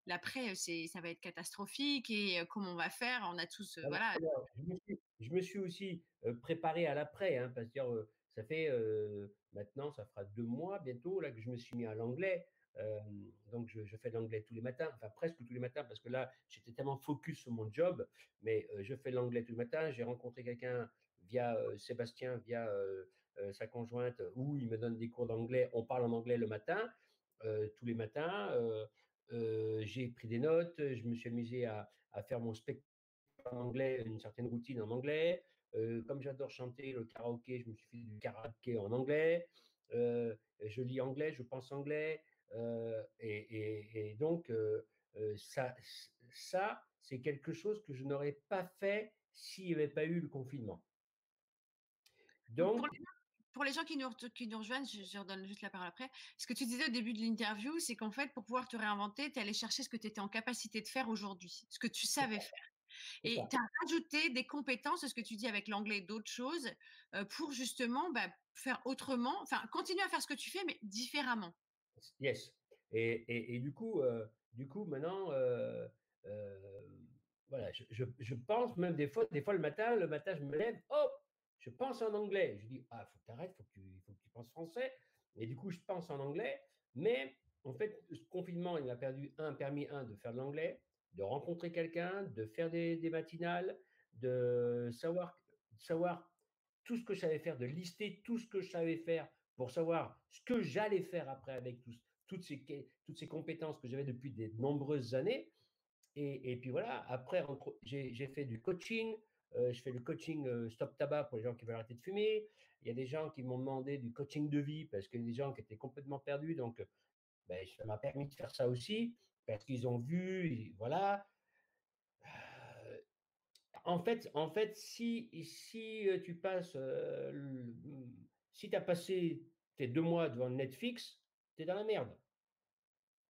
l'après, c'est ça va être catastrophique et comment on va faire?» On a tous, heu, Alors voilà. je me suis je me suis aussi, préparé à l'après, hein, parce que ça fait, maintenant ça fera 2 mois bientôt là que je me suis mis à l'anglais. Donc je fais l'anglais tous les matins, enfin presque tous les matins parce que là, j'étais tellement focus sur mon job, mais je fais l'anglais tous les matins. J'ai rencontré quelqu'un via, Sébastien, via, sa conjointe, où il me donne des cours d'anglais. On parle en anglais le matin, tous les matins. J'ai pris des notes, je me suis amusé à à faire mon spectacle en anglais, une certaine routine en anglais. Euh, comme j'adore chanter le karaoké, je me suis fait du karaoké en anglais. Euh, je lis anglais, je pense anglais. Euh, et, et, et, donc, euh, ça, ça c'est quelque chose que je n'aurais pas fait s'il n'y avait pas eu le confinement. Donc pour les gens qui nous, qui nous rejoignent, je, je leur donne juste la parole après. Ce que tu disais au début de l'interview, c'est qu'en fait, pour pouvoir te réinventer, tu es allé chercher ce que tu étais en capacité de faire aujourd'hui, ce que tu savais faire. Et tu as rajouté des compétences, ce que tu dis avec l'anglais, d'autres choses, euh, pour justement bah, faire autrement, enfin, continuer à faire ce que tu fais, mais différemment. Yes. Et, et, du coup, euh, du coup, maintenant, euh, euh, voilà, je, je, je pense même des fois, des fois le matin, le matin, je me lève, hop, je pense en anglais. Je dis, ah, faut que tu arrêtes, faut que tu, faut que tu penses français. Et du coup, je pense en anglais. Mais en fait, ce confinement, il m'a perdu un permis un de faire de l'anglais, de rencontrer quelqu'un, de faire des, des matinales, de savoir, savoir tout ce que je savais faire, de lister tout ce que je savais faire pour savoir ce que j'allais faire après avec tous, toutes, ces, toutes ces compétences que j'avais depuis de nombreuses années. Et, et puis voilà, après, j'ai fait du coaching. Euh, je fais le coaching euh, stop tabac pour les gens qui veulent arrêter de fumer. Il y a des gens qui m'ont demandé du coaching de vie parce qu'il y a des gens qui étaient complètement perdus. Donc, ben, ça m'a permis de faire ça aussi parce qu'ils ont vu, voilà. Euh, en fait, en fait, si, si tu passes, euh, si tu as passé tes deux mois devant Netflix, tu es dans la merde.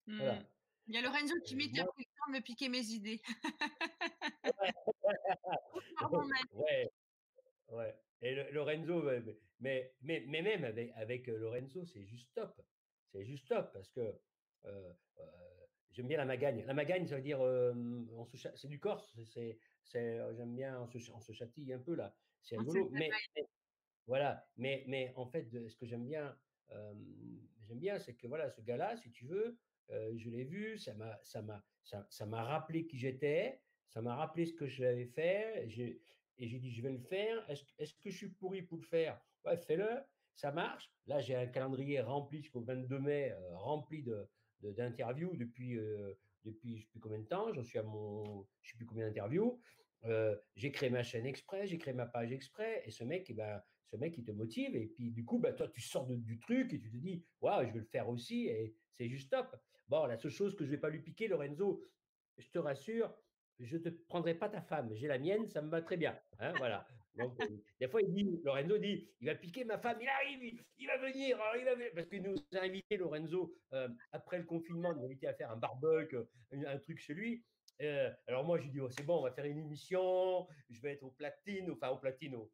Voilà. Il y a Lorenzo qui Euh, met moi, de me piquer mes idées. ouais, ouais. Et le- Lorenzo, mais, mais, mais, même avec, avec euh, Lorenzo, c'est juste top. C'est juste top parce que euh, euh, j'aime bien la magagne. La magagne, ça veut dire, euh, c'est du corse. C'est, j'aime bien, on se, on se châtille un peu là. C'est rigolo. Mais, mais voilà. Mais, mais en fait, ce que j'aime bien, j'aime bien, c'est que voilà, ce gars-là, si tu veux, je l'ai vu, ça m'a, ça m'a, ça, m'a rappelé qui j'étais, ça m'a rappelé ce que j'avais fait. Et j'ai dit, je vais le faire. Est-ce est que je suis pourri pour le faire? Ouais, fais-le. Ça marche. Là, j'ai un calendrier rempli jusqu'au 22 mai, rempli de, d'interviews depuis, depuis je ne sais plus combien de temps. J'en suis à mon, je ne sais plus combien d'interviews. j'ai créé ma chaîne exprès, j'ai créé ma page exprès. Et ce mec, eh ben, ce mec, il te motive. Et puis, du coup, bah, toi, tu sors du truc et tu te dis, waouh, je vais le faire aussi. Et c'est juste top. Bon, la seule chose que je vais pas lui piquer, Lorenzo, je te rassure, je te prendrai pas ta femme. J'ai la mienne, ça me va très bien. Hein, voilà. Donc, des fois, il dit, Lorenzo dit, il va piquer ma femme, il arrive, il, va venir, il va parce qu'il nous a invité, Lorenzo, après le confinement, nous a invité à faire un barbecue, un, truc chez lui. Alors moi, je lui dis, oh, c'est bon, on va faire une émission, je vais être au platine, enfin au platine, au,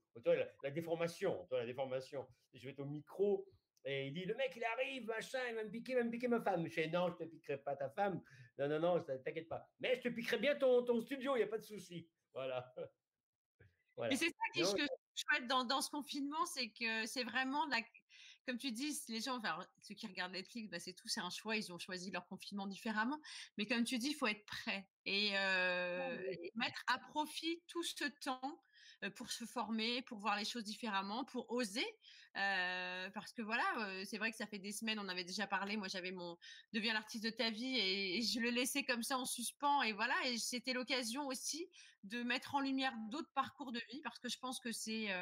la, déformation, la déformation. Je vais être au micro, et il dit, le mec, il arrive, machin, il va me piquer, il va me piquer ma femme. Je dis, non, je ne te piquerai pas ta femme. Non, non, non, t'inquiète pas. Mais je te piquerai bien ton, ton studio, il n'y a pas de souci. Voilà. voilà. Et c'est ça qui est chouette dans, dans ce confinement, c'est que c'est vraiment la, comme tu dis, les gens, enfin, ceux qui regardent Netflix, bah, c'est tout, c'est un choix, ils ont choisi leur confinement différemment. Mais comme tu dis, il faut être prêt et, euh, et mettre à profit tout ce temps pour se former, pour voir les choses différemment, pour oser. parce que voilà, c'est vrai que ça fait des semaines, on avait déjà parlé. Moi, j'avais mon deviens l'artiste de ta vie et, je le laissais comme ça en suspens. Et voilà, et c'était l'occasion aussi de mettre en lumière d'autres parcours de vie parce que je pense que c'est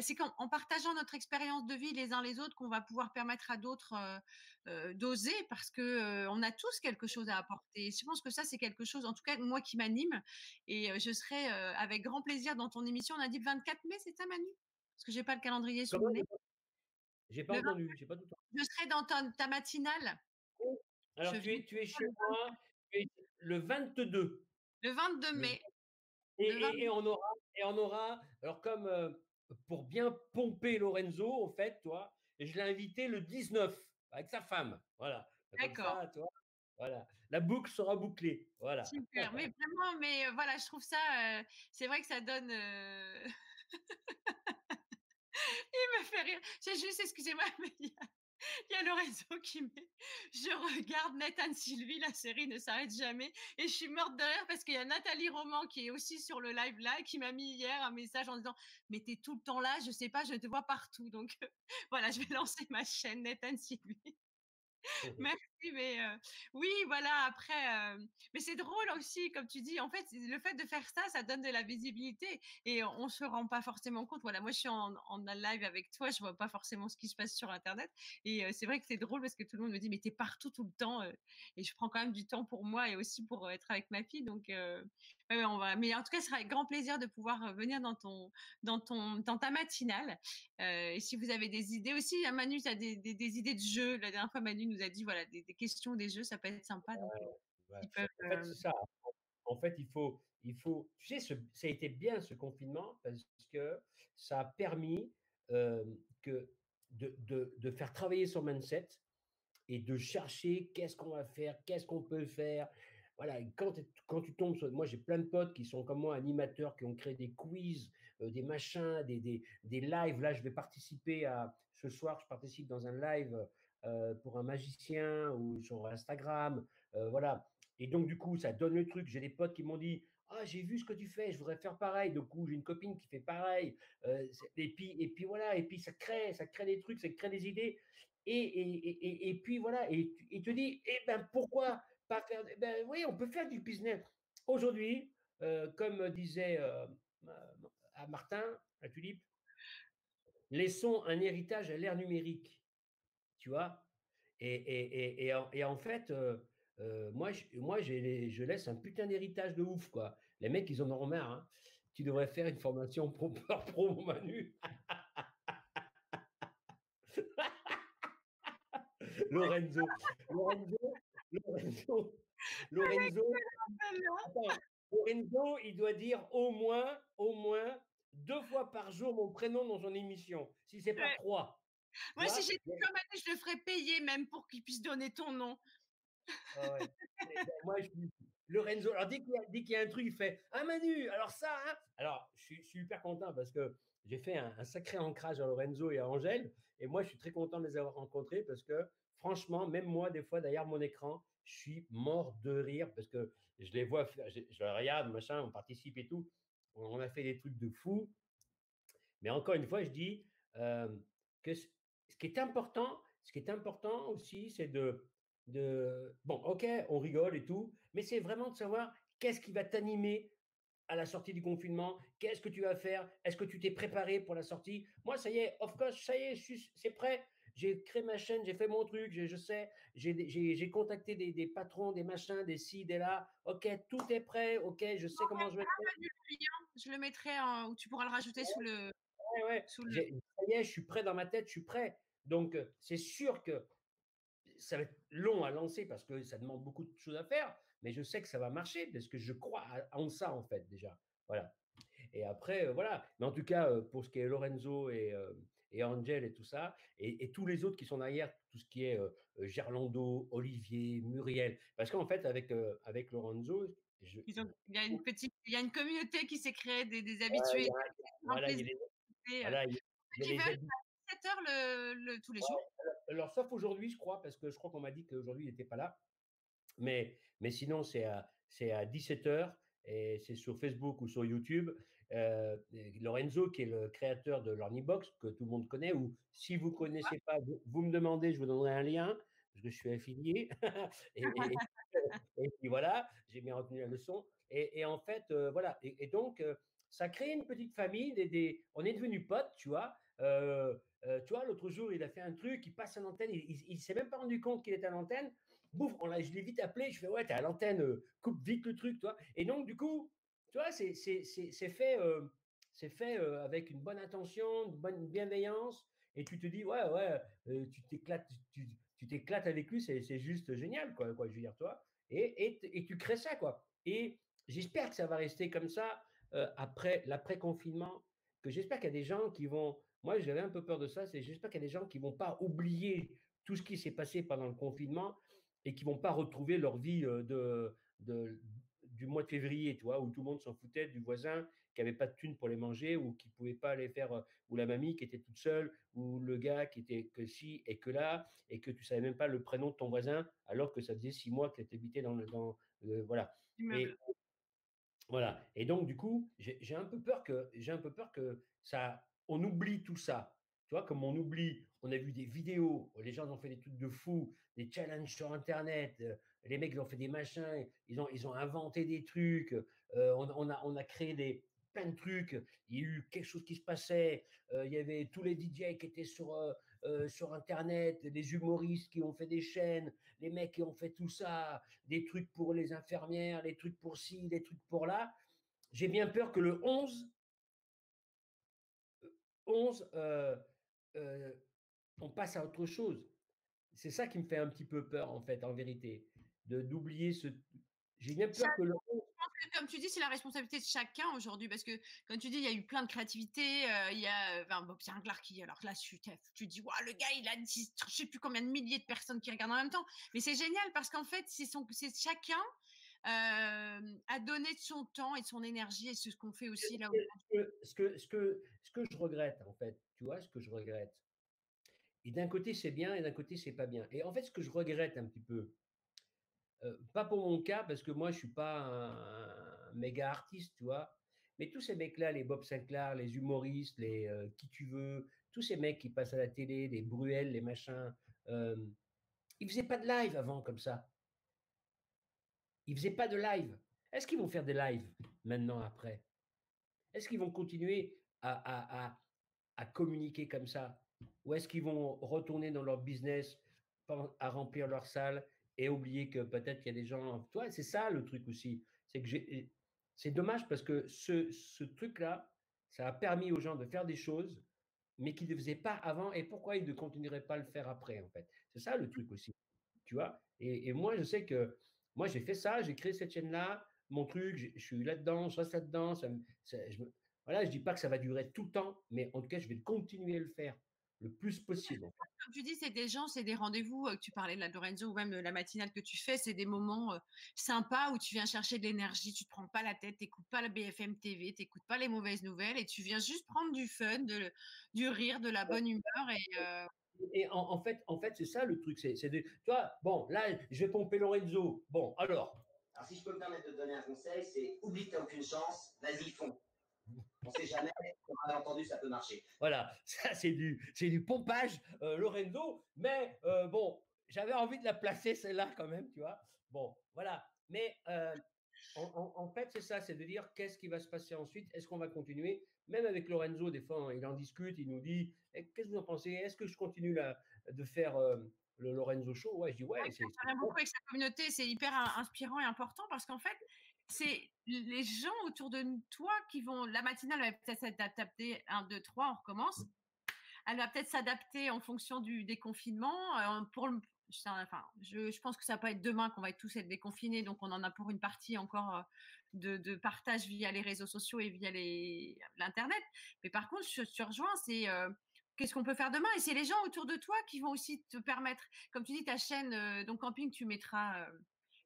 c'est qu'en partageant notre expérience de vie les uns les autres qu'on va pouvoir permettre à d'autres d'oser parce que on a tous quelque chose à apporter. Je pense que ça c'est quelque chose, en tout cas moi qui m'anime et je serai avec grand plaisir dans ton émission. On a dit le 24 mai, c'est ça Manu? Parce que j'ai pas le calendrier sur le nez. J'ai pas entendu, j'ai pas tout Je serai dans ta, matinale. Alors tu es, tu es chez moi le 22. Le 22 mai. Et, on aura, et on aura, alors comme pour bien pomper Lorenzo, en fait, toi, je l'ai invité le 19 avec sa femme. Voilà. D'accord. Voilà. La boucle sera bouclée. Voilà. Super. Mais vraiment, mais voilà, je trouve ça, c'est vrai que ça donne. il me fait rire. C'est juste, excusez-moi, mais il y a, il y a Lorenzo qui met Je regarde Nathan Sylvie, la série ne s'arrête jamais. Et je suis morte de rire parce qu'il y a Nathalie Roman qui est aussi sur le live là, qui m'a mis hier un message en disant Mais t'es tout le temps là, je sais pas, je te vois partout. Donc voilà, je vais lancer ma chaîne Nathan Sylvie. Merci, mais oui, voilà, après, mais c'est drôle aussi, comme tu dis, en fait, le fait de faire ça, ça donne de la visibilité et on se rend pas forcément compte. Voilà, moi, je suis en, en live avec toi, je vois pas forcément ce qui se passe sur Internet et c'est vrai que c'est drôle parce que tout le monde me dit, mais tu es partout tout le temps et je prends quand même du temps pour moi et aussi pour être avec ma fille, donc on va, mais en tout cas, ce sera avec grand plaisir de pouvoir venir dans ton, dans ton, dans ta matinale. et si vous avez des idées aussi, hein, Manu, tu as des, des, idées de jeux. La dernière fois, Manu nous a dit, voilà, des, questions, des jeux, ça peut être sympa. Donc, en fait, c'est ça. En fait, il faut, il faut, tu sais, ça a été bien ce confinement parce que ça a permis que de, de, de, faire travailler son mindset et de chercher qu'est-ce qu'on va faire, qu'est-ce qu'on peut faire, voilà, quand, quand tu tombes sur. Moi, j'ai plein de potes qui sont comme moi, animateurs, qui ont créé des quiz, euh, des machins, des, des, des, lives. Là, je vais participer à. Ce soir, je participe dans un live euh, pour un magicien ou sur Instagram. Euh, voilà. Et donc, du coup, ça donne le truc. J'ai des potes qui m'ont dit Ah, j'ai vu ce que tu fais, je voudrais faire pareil. Du coup, j'ai une copine qui fait pareil. et, puis, et puis, voilà. Et puis, ça crée, ça crée des trucs, ça crée des idées. Et, et, et, et puis, voilà. Et tu te dis Eh ben, pourquoi pas faire. Ben oui, on peut faire du business. Aujourd'hui, euh, comme disait euh, à Martin, à Tulipe, laissons un héritage à l'ère numérique. Tu vois? Et, et, et, et, en, fait, euh, moi, je, moi je laisse un putain d'héritage de ouf. quoi. Les mecs, ils en auront marre. Hein. Tu devrais faire une formation pro, pro mon Manu. Lorenzo. Lorenzo, Lorenzo, Lorenzo, Lorenzo, il doit dire au moins, au moins deux fois par jour mon prénom dans son émission, si c'est pas trois. Moi, si j'étais comme Manu, je le ferais payer même pour qu'il puisse donner ton nom. Ah ben, moi, je, Lorenzo, alors dès qu'il y, a un truc, il fait Ah Manu, alors ça, hein? Alors, je suis, super content parce que j'ai fait un, un, sacré ancrage à Lorenzo et à Angèle. Et moi, je suis très content de les avoir rencontrés parce que franchement, même moi, des fois, derrière mon écran, je suis mort de rire parce que je les vois, je, je regarde, machin, on participe et tout. on a fait des trucs de fou. Mais encore une fois, je dis que ce qui est important, ce qui est important aussi, c'est de, de, bon, ok, on rigole et tout, mais c'est vraiment de savoir qu'est-ce qui va t'animer à la sortie du confinement, qu'est-ce que tu vas faire, est-ce que tu t'es préparé pour la sortie? Moi, ça y est, of course, ça y est, c'est prêt. J'ai créé ma chaîne, j'ai fait mon truc, je, sais, j'ai contacté des, des, patrons, des machins, des ci, des là. Ok, tout est prêt, ok, je sais comment je vais faire. Je le mettrai, ou tu pourras le rajouter sous le. Ouais, le... Ça y est, je suis prêt dans ma tête, je suis prêt. Donc, c'est sûr que ça va être long à lancer parce que ça demande beaucoup de choses à faire, mais je sais que ça va marcher parce que je crois en ça, en fait, déjà. Voilà. Et après, voilà. Mais en tout cas, pour ce qui est Lorenzo et, et Angel et tout ça, et, tous les autres qui sont derrière, tout ce qui est Gerlando, Olivier, Muriel, parce qu'en fait, avec, avec Lorenzo, il, y a une petite, il y a une communauté qui s'est créée des, des habitués. voilà, il y a les, les, 7 heures le, tous les jours Alors, sauf aujourd'hui, je crois, parce que je crois qu'on m'a dit qu'aujourd'hui, il n'était pas là. Mais, mais sinon, c'est à, c'est à 17 heures et c'est sur Facebook ou sur YouTube. Euh, Lorenzo, qui est le créateur de l'Ornibox, que tout le monde connaît, ou si vous ne connaissez pas, vous, me demandez, je vous donnerai un lien, parce que je suis affilié. et, puis voilà, j'ai bien retenu la leçon. Et, en fait, euh, voilà. Et, donc, euh, ça crée une petite famille. Des, des, on est devenus potes, tu vois. Euh, euh, tu vois, l'autre jour, il a fait un truc, il passe à l'antenne, il, il, s'est même pas rendu compte qu'il était à l'antenne. Bouf, on je l'ai vite appelé, je fais ouais, t'es à l'antenne, euh, coupe vite le truc, toi. Et donc, du coup, tu vois, c'est fait, c'est fait avec une bonne intention, une bonne bienveillance, et tu te dis ouais, ouais, tu t'éclates, tu t'éclates avec lui, c'est juste génial, quoi, quoi, je veux dire, toi. Et, et, et tu crées ça, quoi. Et j'espère que ça va rester comme ça après l'après-confinement, que j'espère qu'il y a des gens qui vont moi, j'avais un peu peur de ça. C'est j'espère qu'il y a des gens qui vont pas oublier tout ce qui s'est passé pendant le confinement et qui vont pas retrouver leur vie de, de du mois de février, tu vois, où tout le monde s'en foutait du voisin qui avait pas de thunes pour les manger ou qui pouvait pas aller faire, ou la mamie qui était toute seule, ou le gars qui était que ci et que là, et que tu savais même pas le prénom de ton voisin, alors que ça faisait six mois que tu habitais dans le, dans, voilà. Et, voilà. Et donc, du coup, j'ai un peu peur que, j'ai un peu peur que ça, on oublie tout ça. Tu vois, comme on oublie, on a vu des vidéos, les gens ont fait des trucs de fou, des challenges sur Internet, euh, les mecs ont fait des machins, ils ont, ils ont inventé des trucs, euh, on, a, on créé des, plein de trucs, il y a eu quelque chose qui se passait, euh, il y avait tous les DJ qui étaient sur, sur Internet, des humoristes qui ont fait des chaînes, les mecs qui ont fait tout ça, des trucs pour les infirmières, des trucs pour ci, des trucs pour là. J'ai bien peur que le 11, 11, euh, euh, on passe à autre chose. C'est ça qui me fait un petit peu peur, en fait, en vérité, de d'oublier ce. J'ai bien peur que le comme tu dis, c'est la responsabilité de chacun aujourd'hui, parce que comme tu dis, il y a eu plein de créativité. Euh, il y a enfin, Bob Sinclair qui, alors là, tu, tu dis, wow, le gars, il a dit, je sais plus combien de milliers de personnes qui regardent en même temps. Mais c'est génial parce qu'en fait, c'est chacun à donner de son temps et de son énergie et c'est ce qu'on fait aussi là. Ce que, ce, que, ce que je regrette, en fait, tu vois, ce que je regrette. Et d'un côté, c'est bien et d'un côté, c'est pas bien. Et en fait, ce que je regrette un petit peu, pas pour mon cas, parce que moi, je suis pas un, méga artiste, tu vois, mais tous ces mecs-là, les Bob Sinclair, les humoristes, les qui tu veux, tous ces mecs qui passent à la télé, les Bruel, les machins, ils faisaient pas de live avant comme ça. Ils faisaient pas de live. Est-ce qu'ils vont faire des lives maintenant après? Est-ce qu'ils vont continuer à, à, communiquer comme ça? Ou est-ce qu'ils vont retourner dans leur business à remplir leur salle et oublier que peut-être qu'il y a des gens. Toi, c'est ça le truc aussi. C'est que c'est dommage parce que ce, ce truc-là, ça a permis aux gens de faire des choses, mais qu'ils ne faisaient pas avant. Et pourquoi ils ne continueraient pas à le faire après, en fait? C'est ça le truc aussi. Tu vois? Et, et, moi, je sais que moi, j'ai fait ça, j'ai créé cette chaîne-là, mon truc, je suis là-dedans, je reste là-dedans. Ça, je, voilà, je dis pas que ça va durer tout le temps, mais en tout cas, je vais continuer à le faire le plus possible. Comme tu dis, c'est des gens, c'est des rendez-vous. tu parlais de la Lorenzo ou même la matinale que tu fais, c'est des moments sympas où tu viens chercher de l'énergie, tu te prends pas la tête, tu n'écoutes pas la BFM TV, tu n'écoutes pas les mauvaises nouvelles et tu viens juste prendre du fun, de, du rire, de la bonne humeur et et en, fait, en fait c'est ça le truc. C'est, tu vois, bon, là, je vais pomper Lorenzo. Bon, alors. Alors, si je peux me permettre de donner un conseil, c'est oublie que tu n'as aucune chance, vas-y, fonds. On sait jamais, comme on a entendu, ça peut marcher. Voilà, ça c'est du, c'est du pompage, euh, Lorenzo. Mais euh, bon, j'avais envie de la placer celle-là quand même, tu vois. Bon, voilà. Mais euh, en, en, fait, c'est ça, c'est de dire qu'est-ce qui va se passer ensuite. Est-ce qu'on va continuer? Même avec Lorenzo, des fois, il en discute, il nous dit «Eh, qu'est-ce que vous en pensez? Est-ce que je continue là, de faire le Lorenzo Show? Ouais, je dis ouais. c'est, beaucoup avec sa communauté, c'est hyper inspirant et important parce qu'en fait, c'est les gens autour de toi qui vont. La matinale va peut-être s'adapter 1, 2, 3, on recommence. Elle va peut-être s'adapter en fonction du déconfinement. pour enfin, je, je, pense que ça va pas être demain qu'on va tous être déconfinés, donc on en a pour une partie encore de, de partage via les réseaux sociaux et via l'internet. Mais par contre, je te rejoins, c'est qu'est-ce qu'on peut faire demain? Et c'est les gens autour de toi qui vont aussi te permettre, comme tu dis, ta chaîne, donc camping, tu mettras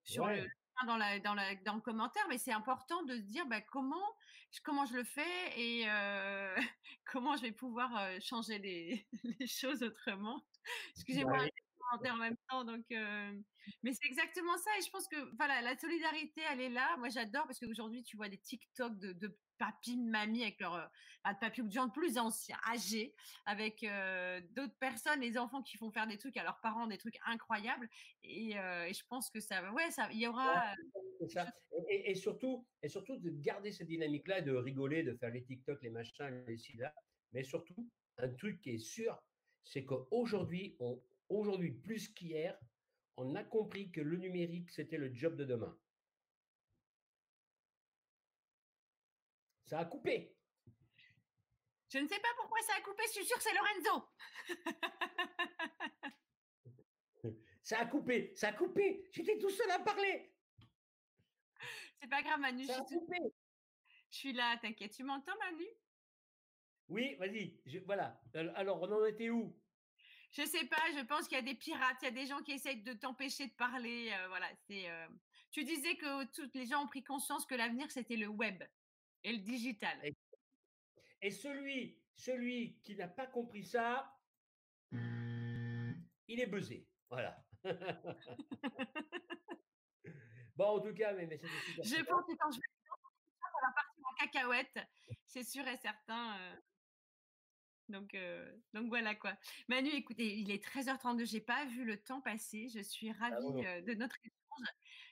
sur le dans, la, dans, la, dans le commentaire, mais c'est important de se dire bah, comment, comment je le fais et euh, comment je vais pouvoir euh, changer les, les, choses autrement. Excusez-moi, en même temps. Donc, euh, mais c'est exactement ça. Et je pense que voilà, la solidarité, elle est là. Moi, j'adore parce qu'aujourd'hui, tu vois des TikTok de, de papy, mamie avec leur pas de papy ou de gens de plus anciens, âgés, avec d'autres personnes, les enfants qui font faire des trucs à leurs parents, des trucs incroyables. Et, et je pense que ça, ouais, ça, il y aura. ça. Et, et, surtout, et surtout de garder cette dynamique-là, de rigoler, de faire les TikTok, les machins, les ci là. Mais surtout, un truc qui est sûr, c'est qu'aujourd'hui, on, aujourd'hui plus qu'hier, on a compris que le numérique, c'était le job de demain. Ça a coupé. Je ne sais pas pourquoi ça a coupé, je suis sûre que c'est Lorenzo. ça a coupé, ça a coupé. J'étais tout seul à parler. C'est pas grave, Manu. Ça je, a suis coupé. je suis là, t'inquiète. Tu m'entends, Manu? Oui, vas-y. Voilà. Alors, on en était où? Je sais pas, je pense qu'il y a des pirates, il y a des gens qui essayent de t'empêcher de parler. Euh, voilà, c'est. Euh, tu disais que tous les gens ont pris conscience que l'avenir c'était le web et le digital. Et, celui, celui qui n'a pas compris ça, il est buzzé. Voilà. bon, en tout cas, mais, mais c'était super. Je pense que quand je vais ça va partir en cacahuète, c'est sûr et certain. Euh. Donc, donc voilà quoi. Manu, écoutez, il est 13h32, j'ai pas vu le temps passer. Je suis ah ravie de notre échange.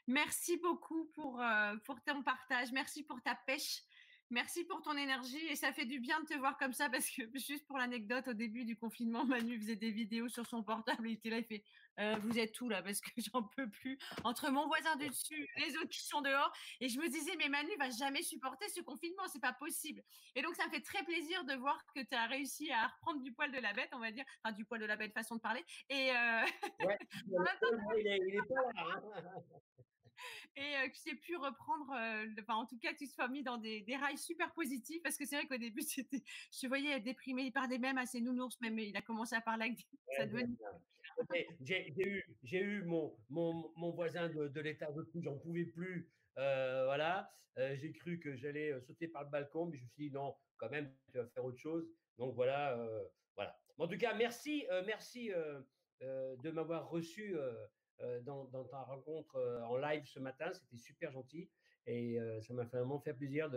Merci beaucoup pour, pour ton partage. Merci pour ta pêche. Merci pour ton énergie et ça fait du bien de te voir comme ça parce que juste pour l'anecdote, au début du confinement, Manu faisait des vidéos sur son portable. Il était là, il fait «Euh, Vous êtes tout là? parce que j'en peux plus. Entre mon voisin du dessus, les autres qui sont dehors. Et je me disais Mais Manu va jamais supporter ce confinement, c'est pas possible. Et donc ça me fait très plaisir de voir que tu as réussi à reprendre du poil de la bête, on va dire. Enfin, du poil de la bête, façon de parler. Et euh... ouais, il, est, il est pas là. Et que tu aies pu reprendre, enfin, en tout cas, tu sois mis dans des, des rails super positifs parce que c'est vrai qu'au début, c'était, je te voyais être déprimé, il parlait même à ses nounours, même il a commencé à parler avec devenait. J'ai eu, j'ai eu mon, mon, mon voisin de, de l'état de j'en pouvais plus. Euh, voilà, j'ai cru que j'allais sauter par le balcon, mais je me suis dit non, quand même, tu vas faire autre chose. Donc voilà, voilà. En tout cas, merci, merci de m'avoir reçu euh, dans, ta rencontre euh, en live ce matin. C'était super gentil et euh, ça m'a vraiment fait plaisir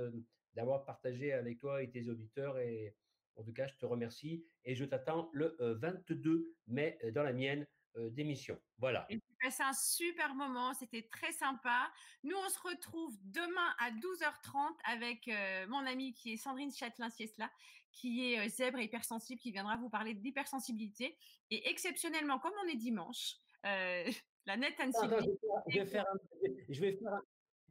d'avoir partagé avec toi et tes auditeurs. Et en tout cas, je te remercie et je t'attends le 22 mai dans la mienne d'émission. Voilà. C'est un super moment, c'était très sympa. Nous, on se retrouve demain à 12h30 avec mon amie qui est Sandrine Châtelain-Siesla, qui est zèbre et hypersensible, qui viendra vous parler d'hypersensibilité. Et exceptionnellement, comme on est dimanche, la nette je, vais faire un, je,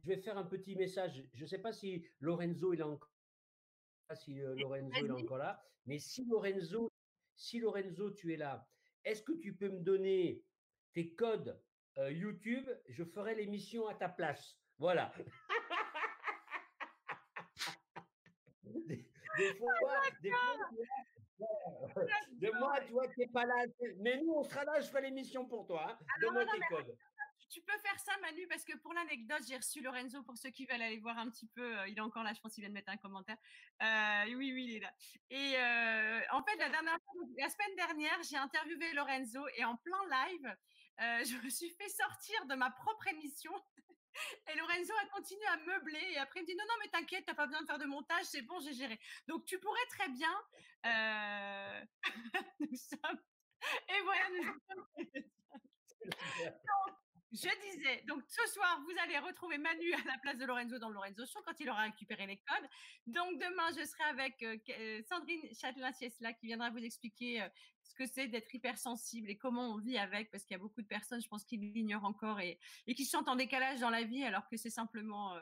vais faire un, petit message. Je ne sais pas si Lorenzo il est encore, si euh, Lorenzo est encore là, mais si Lorenzo, si Lorenzo tu es là, est-ce que tu peux me donner tes codes euh, YouTube? Je ferai l'émission à ta place. Voilà. des, fois, des fois, de moi, tu vois, tu n'es pas là. Mais nous, on sera là, je fais l'émission pour toi. Hein. Donne-moi tes codes. Tu peux faire ça, Manu, parce que pour l'anecdote, j'ai reçu Lorenzo pour ceux qui veulent aller voir un petit peu. Euh, il est encore là, je pense qu'il vient de mettre un commentaire. Euh, oui, oui, il est là. Et euh, en fait, la, dernière, la semaine dernière, j'ai interviewé Lorenzo et en plein live, je me suis fait sortir de ma propre émission Et Lorenzo a continué à meubler et après il me dit non non mais t'inquiète t'as pas besoin de faire de montage c'est bon j'ai géré donc tu pourrais très bien euh... nous sommes et voilà nous sommes je disais, donc ce soir, vous allez retrouver Manu à la place de Lorenzo dans le Lorenzo Show quand il aura récupéré les codes. Donc demain, je serai avec euh, euh, Sandrine Châtelain-Siesla qui viendra vous expliquer euh, ce que c'est d'être hypersensible et comment on vit avec, parce qu'il y a beaucoup de personnes, je pense, qui l'ignorent encore et, qui se sentent en décalage dans la vie alors que c'est simplement...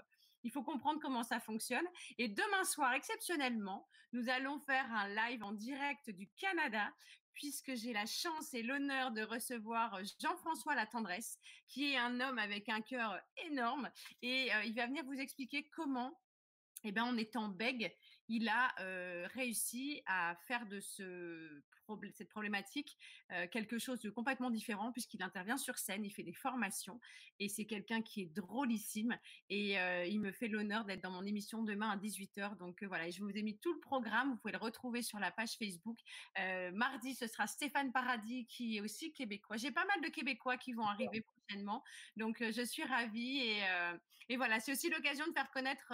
il faut comprendre comment ça fonctionne. Et demain soir, exceptionnellement, nous allons faire un live en direct du Canada puisque j'ai la chance et l'honneur de recevoir euh, Jean-François La Tendresse, qui est un homme avec un cœur énorme. Et euh, il va venir vous expliquer comment, eh ben, en étant bègue, il a euh, réussi à faire de ce cette problématique euh, quelque chose de complètement différent puisqu'il intervient sur scène, il fait des formations et c'est quelqu'un qui est drôlissime et euh, il me fait l'honneur d'être dans mon émission demain à 18h. Donc euh, voilà, je vous ai mis tout le programme, vous pouvez le retrouver sur la page Facebook. mardi, ce sera Stéphane Paradis qui est aussi québécois. J'ai pas mal de Québécois qui vont arriver donc je suis ravie et, et voilà, c'est aussi l'occasion de faire connaître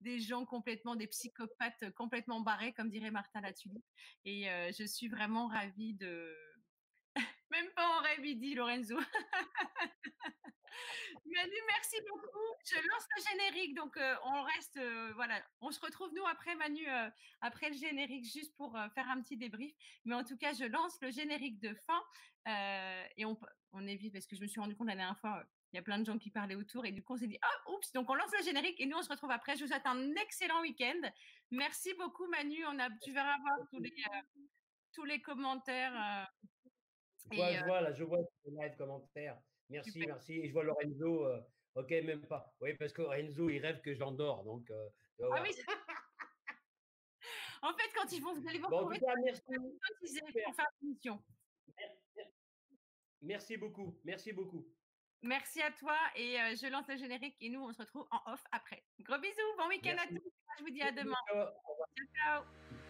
des gens complètement, des psychopathes complètement barrés, comme dirait Martin Latulippe. Et je suis vraiment ravie de... Même pas en rêve, il dit Lorenzo. Manu, merci beaucoup. Je lance le générique, donc on reste, voilà, on se retrouve nous après Manu, après le générique, juste pour faire un petit débrief. Mais en tout cas, je lance le générique de fin et on, on évite parce que je me suis rendu compte la dernière fois, il y a plein de gens qui parlaient autour et du coup on s'est dit ah oups donc on lance le générique et nous on se retrouve après. Je vous souhaite un excellent week-end. Merci beaucoup Manu. On a, tu verras voir tous les euh, tous les commentaires. Euh, je vois, je vois, là, je vois les live commentaires. Merci, merci. Et je vois Lorenzo. Euh, ok, même pas. Oui, parce que Lorenzo, il rêve que je l'endors. Donc, ah oui. en fait, quand ils vont, vous allez voir, bon, merci. pour faire l'émission. Merci beaucoup. Merci beaucoup. Merci à toi et je lance le générique et nous on se retrouve en off après. Gros bisous, bon week-end à tous. Je vous dis à demain. Ciao. ciao.